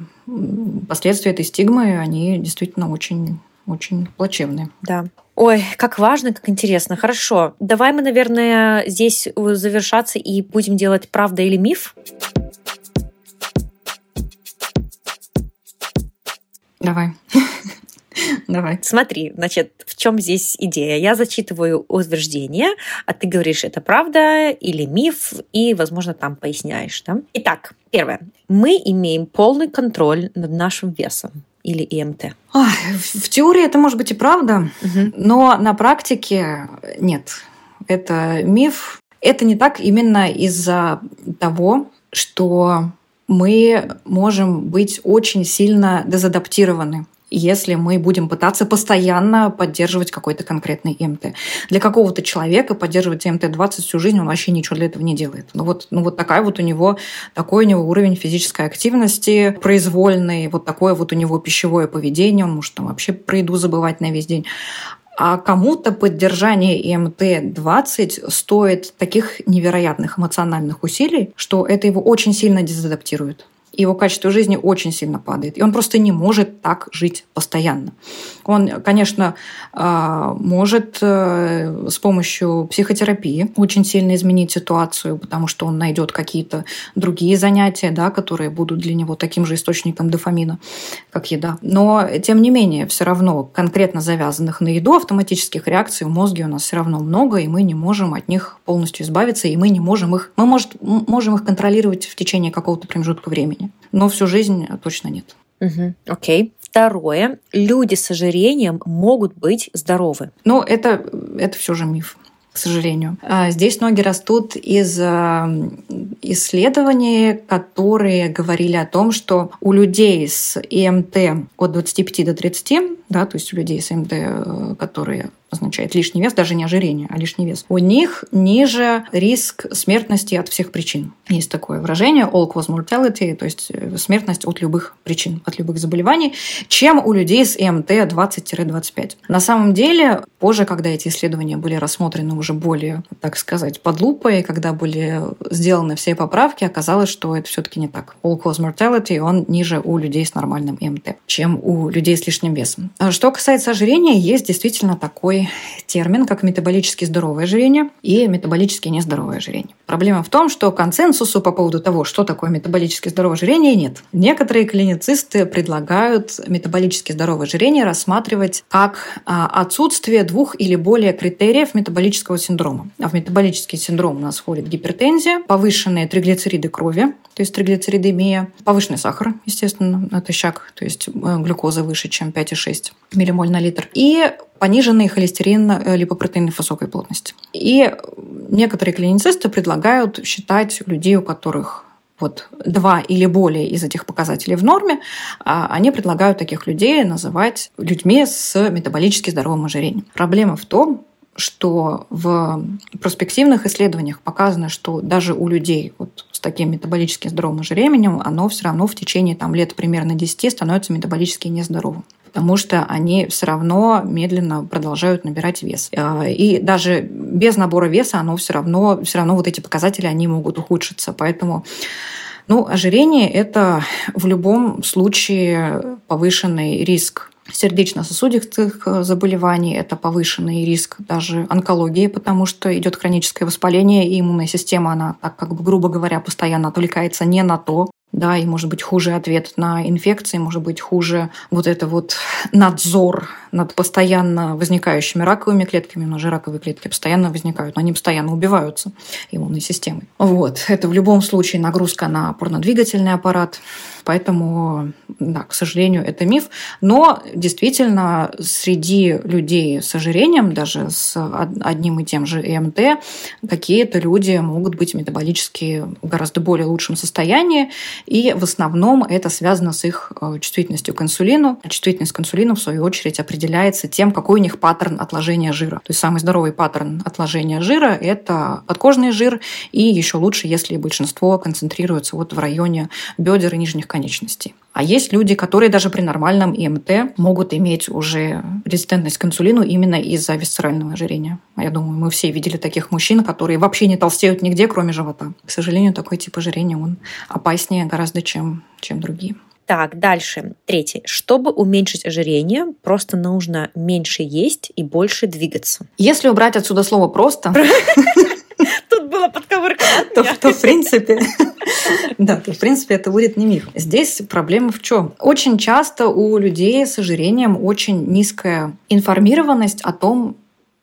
последствия этой стигмы, они действительно очень, очень плачевные. Да. Ой, как важно, как интересно. Хорошо. Давай мы, наверное, здесь завершаться и будем делать правда или миф. Давай. Давай. Смотри, значит, в чем здесь идея? Я зачитываю утверждение, а ты говоришь, это правда или миф, и, возможно, там поясняешь. Да? Итак, первое. Мы имеем полный контроль над нашим весом или ИМТ? Ой, в теории это может быть и правда, угу. но на практике нет. Это миф. Это не так именно из-за того, что мы можем быть очень сильно дезадаптированы если мы будем пытаться постоянно поддерживать какой-то конкретный МТ. Для какого-то человека поддерживать МТ-20 всю жизнь, он вообще ничего для этого не делает. Ну вот, ну вот такая вот у него, такой у него уровень физической активности произвольный, вот такое вот у него пищевое поведение, он может там вообще про еду забывать на весь день. А кому-то поддержание МТ-20 стоит таких невероятных эмоциональных усилий, что это его очень сильно дезадаптирует его качество жизни очень сильно падает. И он просто не может так жить постоянно. Он, конечно, а, может э, с помощью психотерапии очень сильно изменить ситуацию, потому что он найдет какие-то другие занятия, да, которые будут для него таким же источником дофамина, как еда. Но, тем не менее, все равно конкретно завязанных на еду автоматических реакций в мозге у нас все равно много, и мы не можем от них полностью избавиться, и мы не можем их, мы может, можем их контролировать в течение какого-то промежутка времени жизни. Но всю жизнь точно нет. Угу, окей. Второе. Люди с ожирением могут быть здоровы. Ну, это, это все же миф к сожалению. А здесь ноги растут из э, исследований, которые говорили о том, что у людей с ИМТ от 25 до 30, да, то есть у людей с ИМТ, э, которые означает лишний вес, даже не ожирение, а лишний вес, у них ниже риск смертности от всех причин. Есть такое выражение all cause mortality, то есть э, смертность от любых причин, от любых заболеваний, чем у людей с ЭМТ 20-25. На самом деле, позже, когда эти исследования были рассмотрены уже более, так сказать, под лупой, когда были сделаны все поправки, оказалось, что это все-таки не так. All cause mortality, он ниже у людей с нормальным ЭМТ, чем у людей с лишним весом. Что касается ожирения, есть действительно такой термин, как метаболически здоровое ожирение и метаболически нездоровое ожирение. Проблема в том, что консенсусу по поводу того, что такое метаболически здоровое ожирение, нет. Некоторые клиницисты предлагают метаболически здоровое ожирение рассматривать как а, отсутствие двух или более критериев метаболического синдрома. А в метаболический синдром у нас входит гипертензия, повышенные триглицериды крови, то есть триглицеридемия, повышенный сахар, естественно, натощак, то есть э, глюкоза выше, чем 5,6 миллимоль на литр, и пониженный холестерин э, липопротеинов высокой плотности. И некоторые клиницисты предлагают считать людей, у которых вот два или более из этих показателей в норме, а они предлагают таких людей называть людьми с метаболически здоровым ожирением. Проблема в том, что в проспективных исследованиях показано, что даже у людей вот с таким метаболически здоровым ожирением, оно все равно в течение там, лет примерно 10 становится метаболически нездоровым потому что они все равно медленно продолжают набирать вес. А, и даже без набора веса оно все равно, все равно вот эти показатели, они могут ухудшиться. Поэтому ну, ожирение – это в любом случае повышенный риск сердечно-сосудистых э, заболеваний, это повышенный риск даже онкологии, потому что идет хроническое воспаление, и иммунная система, она, так как бы, грубо говоря, постоянно отвлекается не на то, да, и может быть хуже ответ на инфекции, может быть хуже вот это вот надзор над постоянно возникающими раковыми клетками, у нас же раковые клетки постоянно возникают, но они постоянно убиваются иммунной системой. Вот, это в любом случае нагрузка на опорно-двигательный аппарат, Поэтому, да, к сожалению, это миф. Но действительно, среди людей с ожирением, даже с одним и тем же ЭМТ, какие-то люди могут быть метаболически в гораздо более лучшем состоянии. И в основном это связано с их э, чувствительностью к инсулину. Чувствительность к инсулину, в свою очередь, определяется тем, какой у них паттерн отложения жира. То есть самый здоровый паттерн отложения жира – это подкожный жир. И еще лучше, если большинство концентрируется вот в районе бедер и нижних конечностей. А есть люди, которые даже при нормальном ИМТ могут иметь уже резистентность к инсулину именно из-за висцерального ожирения. Я думаю, мы все видели таких мужчин, которые вообще не толстеют нигде, кроме живота. К сожалению, такой тип ожирения, он опаснее гораздо, чем, чем другие. Так, дальше. Третий. Чтобы уменьшить ожирение, просто нужно меньше есть и больше двигаться. Если убрать отсюда слово «просто», Тут была подковырка. То, то в принципе, да, то в принципе это будет не миф. Здесь проблема в чем? Очень часто у людей с ожирением очень низкая информированность о том,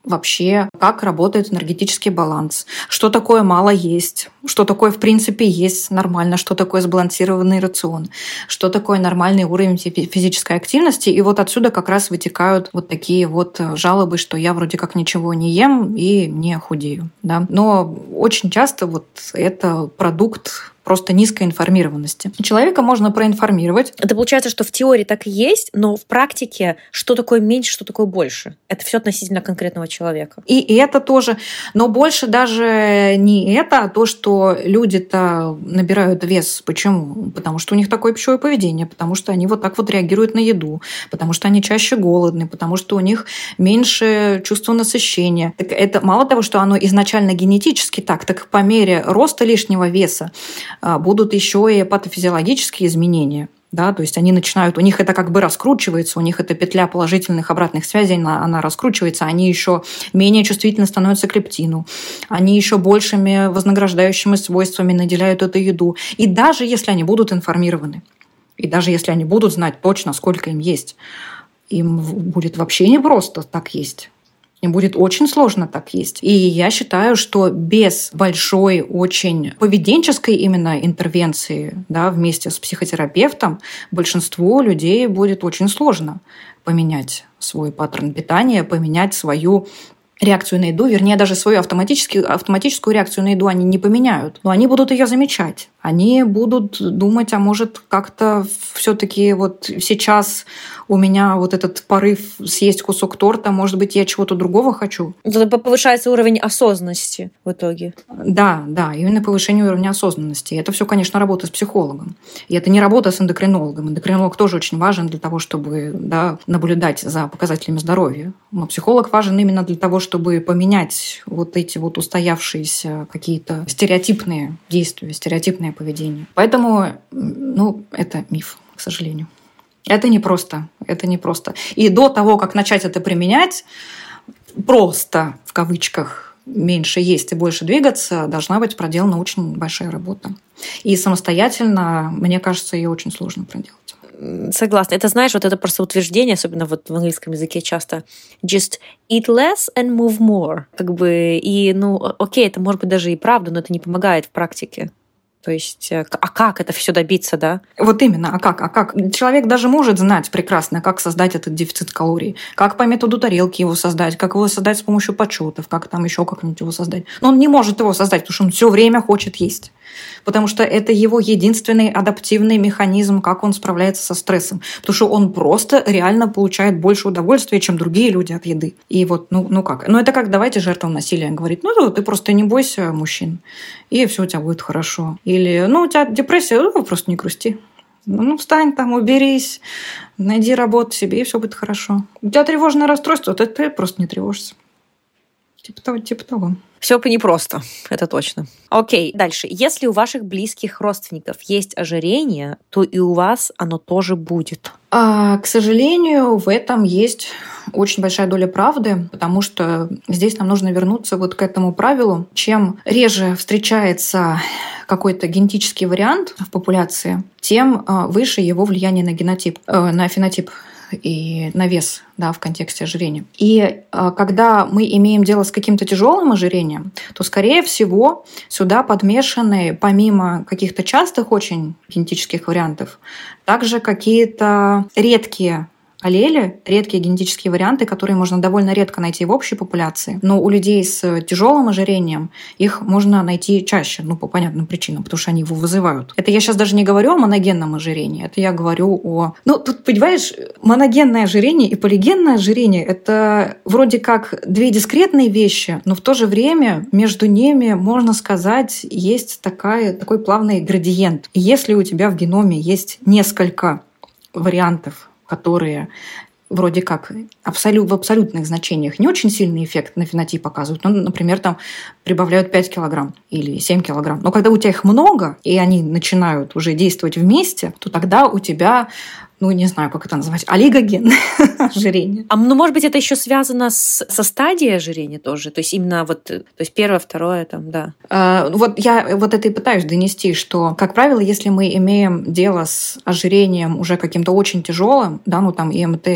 вообще, как работает энергетический баланс, что такое мало есть, что такое в принципе есть нормально, что такое сбалансированный рацион, что такое нормальный уровень физической активности. И вот отсюда как раз вытекают вот такие вот жалобы, что я вроде как ничего не ем и не худею. Да? Но очень часто вот это продукт просто низкой информированности. Человека можно проинформировать. Это получается, что в теории так и есть, но в практике что такое меньше, что такое больше? Это все относительно конкретного человека. И это тоже. Но больше даже не это, а то, что люди-то набирают вес. Почему? Потому что у них такое пищевое поведение, потому что они вот так вот реагируют на еду, потому что они чаще голодны, потому что у них меньше чувства насыщения. Так это мало того, что оно изначально генетически так, так по мере роста лишнего веса будут еще и патофизиологические изменения. Да, то есть они начинают, у них это как бы раскручивается, у них эта петля положительных обратных связей, она, она раскручивается, они еще менее чувствительны становятся к лептину, они еще большими вознаграждающими свойствами наделяют эту еду. И даже если они будут информированы, и даже если они будут знать точно, сколько им есть, им будет вообще не просто так есть. Им будет очень сложно так есть. И я считаю, что без большой, очень поведенческой именно интервенции да, вместе с психотерапевтом большинству людей будет очень сложно поменять свой паттерн питания, поменять свою реакцию на еду, вернее, даже свою автоматическую, автоматическую реакцию на еду они не поменяют, но они будут ее замечать. Они будут думать, а может как-то все-таки вот сейчас у меня вот этот порыв съесть кусок торта, может быть, я чего-то другого хочу. Повышается уровень осознанности в итоге. Да, да, именно повышение уровня осознанности. Это все, конечно, работа с психологом. И это не работа с эндокринологом. Эндокринолог тоже очень важен для того, чтобы да, наблюдать за показателями здоровья. Но психолог важен именно для того, чтобы поменять вот эти вот устоявшиеся какие-то стереотипные действия, стереотипное поведение. Поэтому, ну, это миф, к сожалению. Это непросто. Это непросто. И до того, как начать это применять, просто, в кавычках, меньше есть и больше двигаться, должна быть проделана очень большая работа. И самостоятельно, мне кажется, ее очень сложно проделать. Согласна. Это, знаешь, вот это просто утверждение, особенно вот в английском языке часто, just eat less and move more. Как бы, и, ну, окей, это может быть даже и правда, но это не помогает в практике. То есть, э, а как это все добиться, да? Вот именно, а как? А как? Человек даже может знать прекрасно, как создать этот дефицит калорий, как по методу тарелки его создать, как его создать с помощью подсчетов, как там еще как-нибудь его создать. Но он не может его создать, потому что он все время хочет есть потому что это его единственный адаптивный механизм, как он справляется со стрессом, потому что он просто реально получает больше удовольствия, чем другие люди от еды. И вот, ну, ну как? Ну это как давайте жертвам насилия говорить, ну ты просто не бойся мужчин, и все у тебя будет хорошо. Или, ну у тебя депрессия, ну просто не грусти. Ну, встань там, уберись, найди работу себе, и все будет хорошо. У тебя тревожное расстройство, ты, ты просто не тревожишься. Типа того, типа того. Все непросто, это точно. Окей, дальше. Если у ваших близких родственников есть ожирение, то и у вас оно тоже будет. А, к сожалению, в этом есть очень большая доля правды, потому что здесь нам нужно вернуться вот к этому правилу. Чем реже встречается какой-то генетический вариант в популяции, тем а, выше его влияние на генотип, э, на фенотип и на вес да, в контексте ожирения. И а, когда мы имеем дело с каким-то тяжелым ожирением, то, скорее всего, сюда подмешаны, помимо каких-то частых очень генетических вариантов, также какие-то редкие аллели, редкие генетические варианты, которые можно довольно редко найти в общей популяции. Но у людей с тяжелым ожирением их можно найти чаще, ну, по понятным причинам, потому что они его вызывают. Это я сейчас даже не говорю о моногенном ожирении, это я говорю о... Ну, тут, понимаешь, моногенное ожирение и полигенное ожирение — это вроде как две дискретные вещи, но в то же время между ними, можно сказать, есть такая, такой плавный градиент. Если у тебя в геноме есть несколько вариантов которые вроде как абсолют, в абсолютных значениях не очень сильный эффект на фенотип показывают. Ну, например, там прибавляют 5 килограмм или 7 килограмм. Но когда у тебя их много, и они начинают уже действовать вместе, то тогда у тебя ну, не знаю, как это назвать, олигоген ожирение. А, ну, может быть, это еще связано с, со стадией ожирения тоже? То есть именно вот, то есть первое, второе, там, да. А, вот я вот это и пытаюсь донести, что, как правило, если мы имеем дело с ожирением уже каким-то очень тяжелым, да, ну, там, ИМТ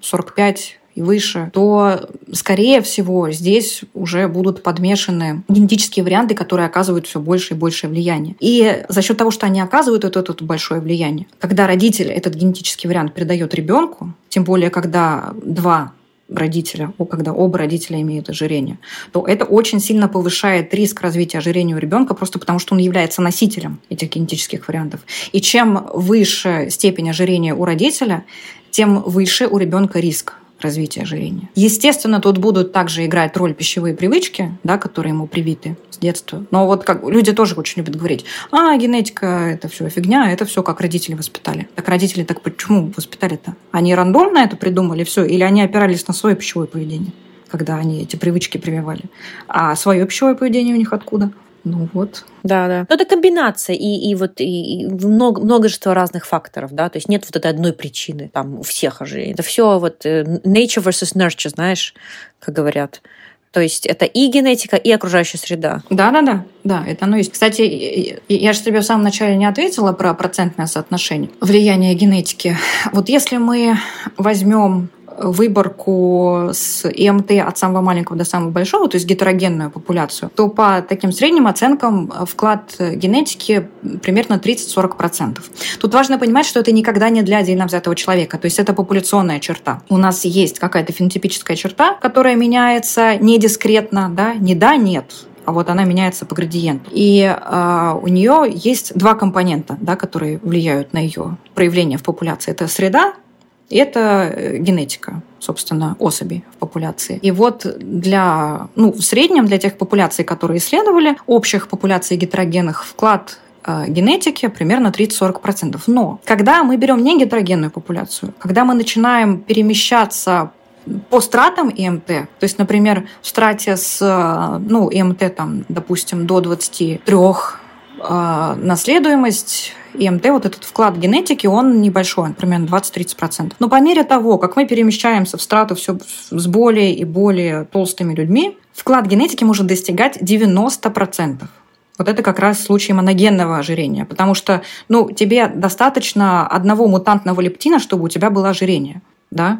45, и выше, то, скорее всего, здесь уже будут подмешаны генетические варианты, которые оказывают все больше и большее влияние. И за счет того, что они оказывают это, это большое влияние, когда родитель этот генетический вариант передает ребенку, тем более, когда два родителя, когда оба родителя имеют ожирение, то это очень сильно повышает риск развития ожирения у ребенка просто потому, что он является носителем этих генетических вариантов. И чем выше степень ожирения у родителя, тем выше у ребенка риск развития ожирения. Естественно, тут будут также играть роль пищевые привычки, да, которые ему привиты с детства. Но вот как люди тоже очень любят говорить, а, генетика – это все фигня, это все как родители воспитали. Так родители так почему воспитали-то? Они рандомно это придумали все, или они опирались на свое пищевое поведение, когда они эти привычки прививали? А свое пищевое поведение у них откуда? Ну вот. Да, да. Но это комбинация и, и вот и, и много, множество разных факторов, да, то есть нет вот этой одной причины там у всех ожирений. Это все вот э, nature versus nurture, знаешь, как говорят. То есть это и генетика, и окружающая среда. Да, да, да. Да, это оно есть. Кстати, я же тебе в самом начале не ответила про процентное соотношение влияния генетики. Вот если мы возьмем выборку с ИМТ от самого маленького до самого большого, то есть гетерогенную популяцию, то по таким средним оценкам вклад генетики примерно 30-40%. Тут важно понимать, что это никогда не для отдельно взятого человека, то есть это популяционная черта. У нас есть какая-то фенотипическая черта, которая меняется не дискретно, да, не да, нет, а вот она меняется по градиенту. И э, у нее есть два компонента, да, которые влияют на ее проявление в популяции. Это среда это э, генетика, собственно, особей в популяции. И вот для, ну, в среднем для тех популяций, которые исследовали, общих популяций гетерогенных вклад э, генетики примерно 30-40%. Но когда мы берем не гетерогенную популяцию, когда мы начинаем перемещаться по стратам ИМТ, то есть, например, в страте с, э, ну, ИМТ там, допустим, до 23 э, наследуемость ИМТ, вот этот вклад генетики, он небольшой, он примерно 20-30%. Но по мере того, как мы перемещаемся в страту все с более и более толстыми людьми, вклад генетики может достигать 90%. Вот это как раз случай моногенного ожирения, потому что ну, тебе достаточно одного мутантного лептина, чтобы у тебя было ожирение. Да?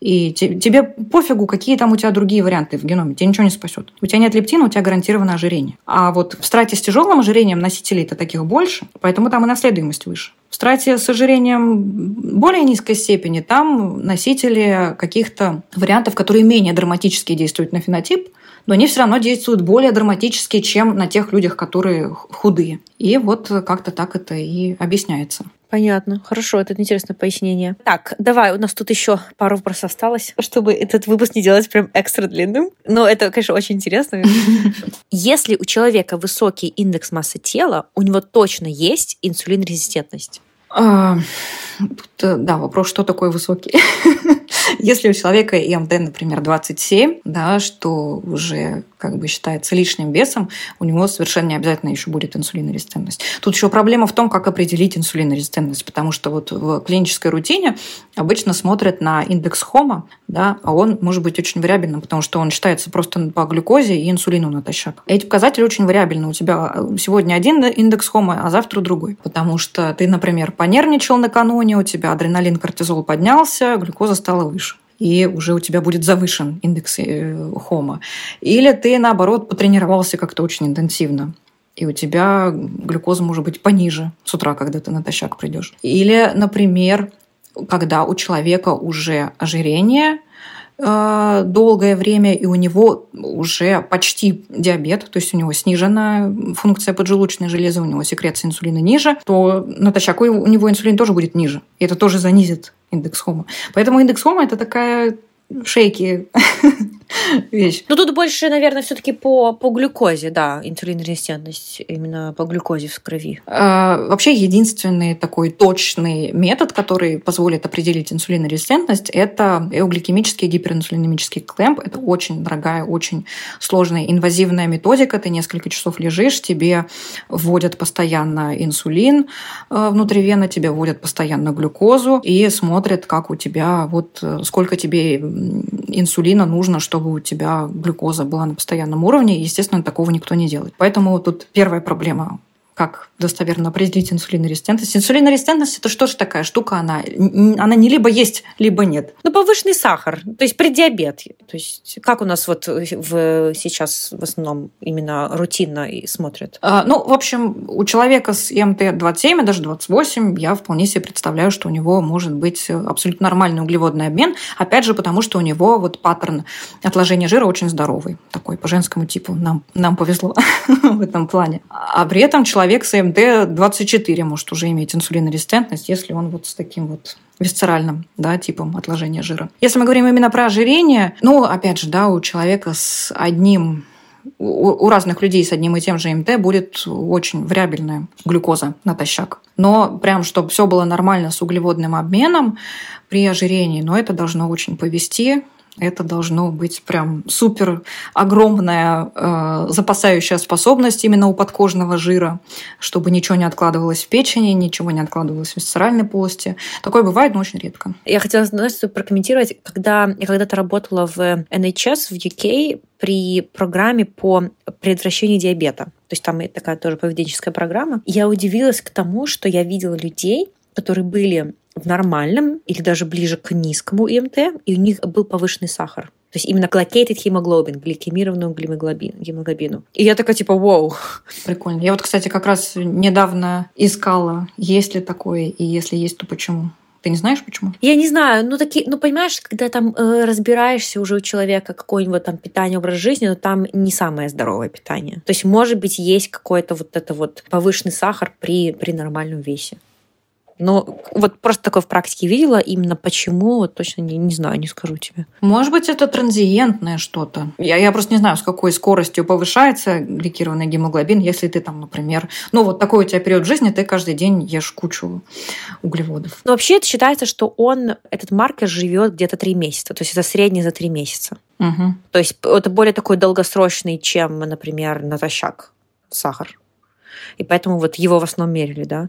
И тебе пофигу, какие там у тебя другие варианты в геноме, тебе ничего не спасет. У тебя нет лептина, у тебя гарантированно ожирение. А вот в страте с тяжелым ожирением носителей-то таких больше, поэтому там и наследуемость выше. В страте с ожирением более низкой степени там носители каких-то вариантов, которые менее драматически действуют на фенотип, но они все равно действуют более драматически, чем на тех людях, которые худые. И вот как-то так это и объясняется. Понятно. Хорошо, это интересное пояснение. Так, давай, у нас тут еще пару вопросов осталось, чтобы этот выпуск не делать прям экстра длинным. Но это, конечно, очень интересно. Если у человека высокий индекс массы тела, у него точно есть инсулинрезистентность. А, тут, э, да, вопрос, что такое высокий. Если у человека ИМД, например, 27, да, что уже как бы считается лишним весом, у него совершенно не обязательно еще будет инсулинорезистентность. Тут еще проблема в том, как определить инсулинорезистентность, потому что вот в клинической рутине обычно смотрят на индекс хома, да, а он может быть очень вариабельным, потому что он считается просто по глюкозе и инсулину натощак. Эти показатели очень вариабельны. У тебя сегодня один индекс хома, а завтра другой. Потому что ты, например, понервничал накануне, у тебя адреналин, кортизол поднялся, глюкоза стала выше и уже у тебя будет завышен индекс э, хома. Или ты, наоборот, потренировался как-то очень интенсивно и у тебя глюкоза может быть пониже с утра, когда ты натощак придешь. Или, например, когда у человека уже ожирение, долгое время, и у него уже почти диабет, то есть у него снижена функция поджелудочной железы, у него секреция инсулина ниже, то натощак у него инсулин тоже будет ниже. И это тоже занизит индекс хома. Поэтому индекс хома – это такая шейки вещь. Ну, тут больше, наверное, все таки по, по глюкозе, да, инсулинорезистентность именно по глюкозе в крови. А, вообще, единственный такой точный метод, который позволит определить инсулинорезистентность, это эугликемический гиперинсулинемический клэмп. Это очень дорогая, очень сложная инвазивная методика. Ты несколько часов лежишь, тебе вводят постоянно инсулин э, внутривенно, тебе вводят постоянно глюкозу и смотрят, как у тебя, вот сколько тебе инсулина нужно, чтобы у тебя глюкоза была на постоянном уровне. Естественно, такого никто не делает. Поэтому тут первая проблема как достоверно определить инсулинорезистентность. Инсулинорезистентность – это что же такая штука? Она, она не либо есть, либо нет. Ну, повышенный сахар, то есть преддиабет. То есть как у нас вот в, сейчас в основном именно рутинно смотрят? А, ну, в общем, у человека с МТ-27 и даже 28 я вполне себе представляю, что у него может быть абсолютно нормальный углеводный обмен. Опять же, потому что у него вот паттерн отложения жира очень здоровый. Такой по женскому типу. Нам, нам повезло в этом плане. А при этом человек человек с МД-24 может уже иметь инсулинорезистентность, если он вот с таким вот висцеральным да, типом отложения жира. Если мы говорим именно про ожирение, ну, опять же, да, у человека с одним у разных людей с одним и тем же МТ будет очень вариабельная глюкоза натощак. Но прям, чтобы все было нормально с углеводным обменом при ожирении, но это должно очень повести это должно быть прям супер огромная э, запасающая способность именно у подкожного жира, чтобы ничего не откладывалось в печени, ничего не откладывалось в висцеральной полости. Такое бывает, но очень редко. Я хотела, знаешь, прокомментировать, когда я когда-то работала в NHS в UK при программе по предотвращению диабета. То есть там такая тоже поведенческая программа. Я удивилась к тому, что я видела людей, которые были в нормальном или даже ближе к низкому ИМТ, и у них был повышенный сахар. То есть именно glycated hemoglobin, гликемированную гемоглобину. И я такая типа, вау. Прикольно. Я вот, кстати, как раз недавно искала, есть ли такое, и если есть, то почему. Ты не знаешь, почему? Я не знаю. Ну, такие, ну, понимаешь, когда там э, разбираешься уже у человека какое-нибудь там питание, образ жизни, но там не самое здоровое питание. То есть, может быть, есть какой-то вот это вот повышенный сахар при, при нормальном весе. Но вот просто такое в практике видела, именно почему, вот точно не, не знаю, не скажу тебе. Может быть, это транзиентное что-то. Я, я просто не знаю, с какой скоростью повышается гликированный гемоглобин, если ты там, например, ну вот такой у тебя период жизни, ты каждый день ешь кучу углеводов. Но вообще это считается, что он, этот маркер живет где-то три месяца, то есть это средний за три месяца. Угу. То есть это более такой долгосрочный, чем, например, натощак сахар. И поэтому вот его в основном мерили, да.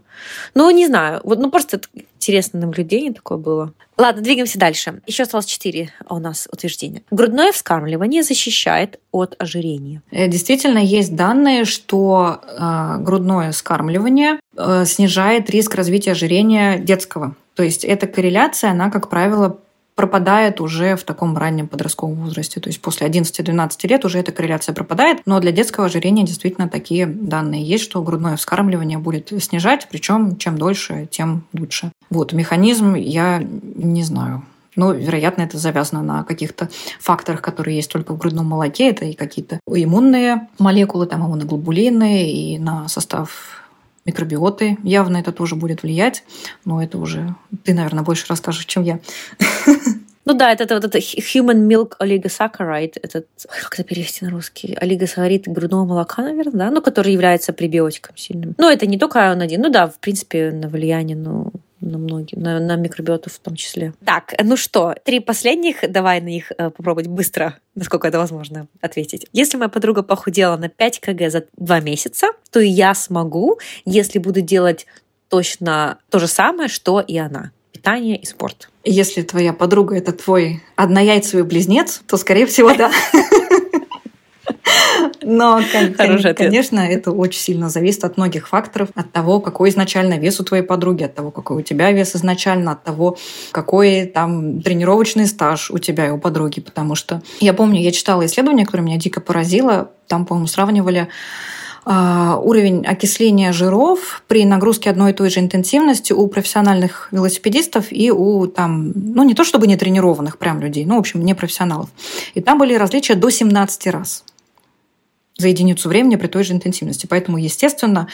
Ну, не знаю. Вот, ну, просто интересное наблюдение такое было. Ладно, двигаемся дальше. Еще осталось четыре у нас утверждения. Грудное вскармливание защищает от ожирения. Э, действительно, есть данные, что э, грудное вскармливание э, снижает риск развития ожирения детского. То есть эта корреляция, она, как правило, пропадает уже в таком раннем подростковом возрасте. То есть после 11-12 лет уже эта корреляция пропадает. Но для детского ожирения действительно такие данные есть, что грудное вскармливание будет снижать, причем чем дольше, тем лучше. Вот, механизм я не знаю. Но, вероятно, это завязано на каких-то факторах, которые есть только в грудном молоке. Это и какие-то иммунные молекулы, там иммуноглобулины, и на состав микробиоты. Явно это тоже будет влиять, но это уже ты, наверное, больше расскажешь, чем я. Ну да, это, это вот это human milk oligosaccharides, этот, как это перевести на русский, олигосахарид грудного молока, наверное, да, ну, который является пребиотиком сильным. Но это не только он один, ну да, в принципе, на влияние, ну, на многие, на, на микробиотов в том числе. Так, ну что, три последних, давай на них э, попробовать быстро, насколько это возможно, ответить. Если моя подруга похудела на 5 кг за два месяца, то и я смогу, если буду делать точно то же самое, что и она питание и спорт. Если твоя подруга это твой однояйцевый близнец, то, скорее всего, да. Но, конечно, это очень сильно зависит от многих факторов. От того, какой изначально вес у твоей подруги, от того, какой у тебя вес изначально, от того, какой там тренировочный стаж у тебя и у подруги. Потому что я помню, я читала исследование, которое меня дико поразило. Там, по-моему, сравнивали а, уровень окисления жиров при нагрузке одной и той же интенсивности у профессиональных велосипедистов и у там, ну не то чтобы не тренированных прям людей, ну в общем не профессионалов. И там были различия до 17 раз за единицу времени при той же интенсивности. Поэтому, естественно,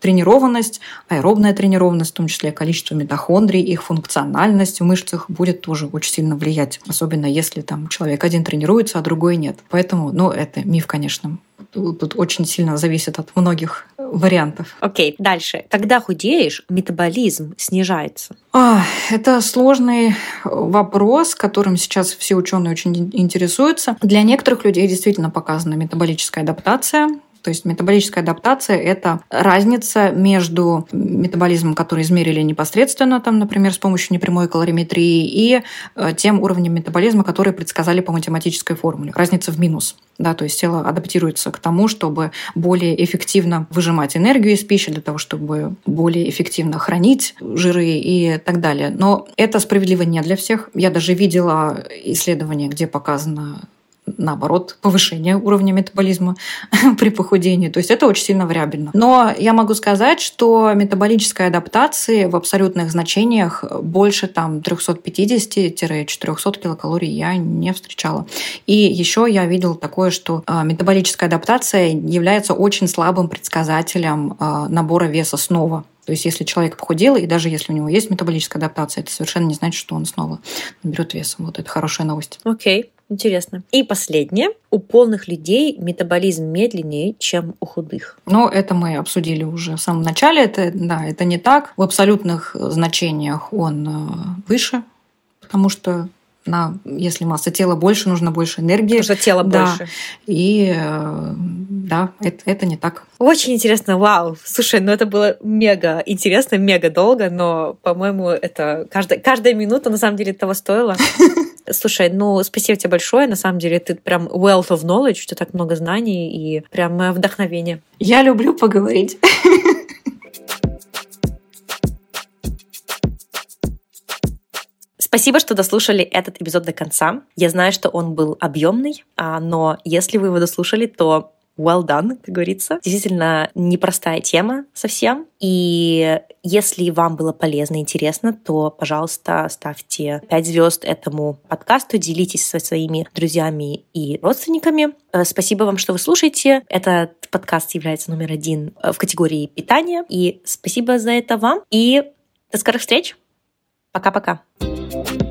тренированность, аэробная тренированность, в том числе количество митохондрий, их функциональность в мышцах будет тоже очень сильно влиять. Особенно если там человек один тренируется, а другой нет. Поэтому, ну, это миф, конечно. Тут очень сильно зависит от многих вариантов. Окей, okay, дальше. Когда худеешь, метаболизм снижается. А, это сложный вопрос, которым сейчас все ученые очень интересуются. Для некоторых людей действительно показана метаболическая адаптация, то есть метаболическая адаптация – это разница между метаболизмом, который измерили непосредственно, там, например, с помощью непрямой калориметрии, и э, тем уровнем метаболизма, который предсказали по математической формуле. Разница в минус. Да, то есть тело адаптируется к тому, чтобы более эффективно выжимать энергию из пищи, для того, чтобы более эффективно хранить жиры и так далее. Но это справедливо не для всех. Я даже видела исследования, где показано наоборот, повышение уровня метаболизма при похудении. То есть это очень сильно вариабельно. Но я могу сказать, что метаболическая адаптация в абсолютных значениях больше там 350-400 килокалорий я не встречала. И еще я видела такое, что а, метаболическая адаптация является очень слабым предсказателем а, набора веса снова. То есть, если человек похудел, и даже если у него есть метаболическая адаптация, это совершенно не значит, что он снова наберет вес. Вот это хорошая новость. Окей. Okay. Интересно. И последнее. У полных людей метаболизм медленнее, чем у худых. Ну, это мы обсудили уже в самом начале. Это, да, это не так. В абсолютных значениях он э, выше, потому что на, если масса тела больше, нужно больше энергии. Потому что тело да. больше. И э, да, это, это не так. Очень интересно, вау. Слушай, ну это было мега интересно, мега долго, но, по-моему, это каждая, каждая минута на самом деле того стоила. Слушай, ну спасибо тебе большое. На самом деле ты прям wealth of knowledge, у тебя так много знаний и прям вдохновение. Я люблю поговорить. Спасибо, что дослушали этот эпизод до конца. Я знаю, что он был объемный, а, но если вы его дослушали, то well done, как говорится. Действительно непростая тема совсем. И если вам было полезно и интересно, то, пожалуйста, ставьте 5 звезд этому подкасту, делитесь со своими друзьями и родственниками. Э, спасибо вам, что вы слушаете. Этот подкаст является номер один э, в категории питания. И спасибо за это вам. И до скорых встреч. Пока-пока. Bye.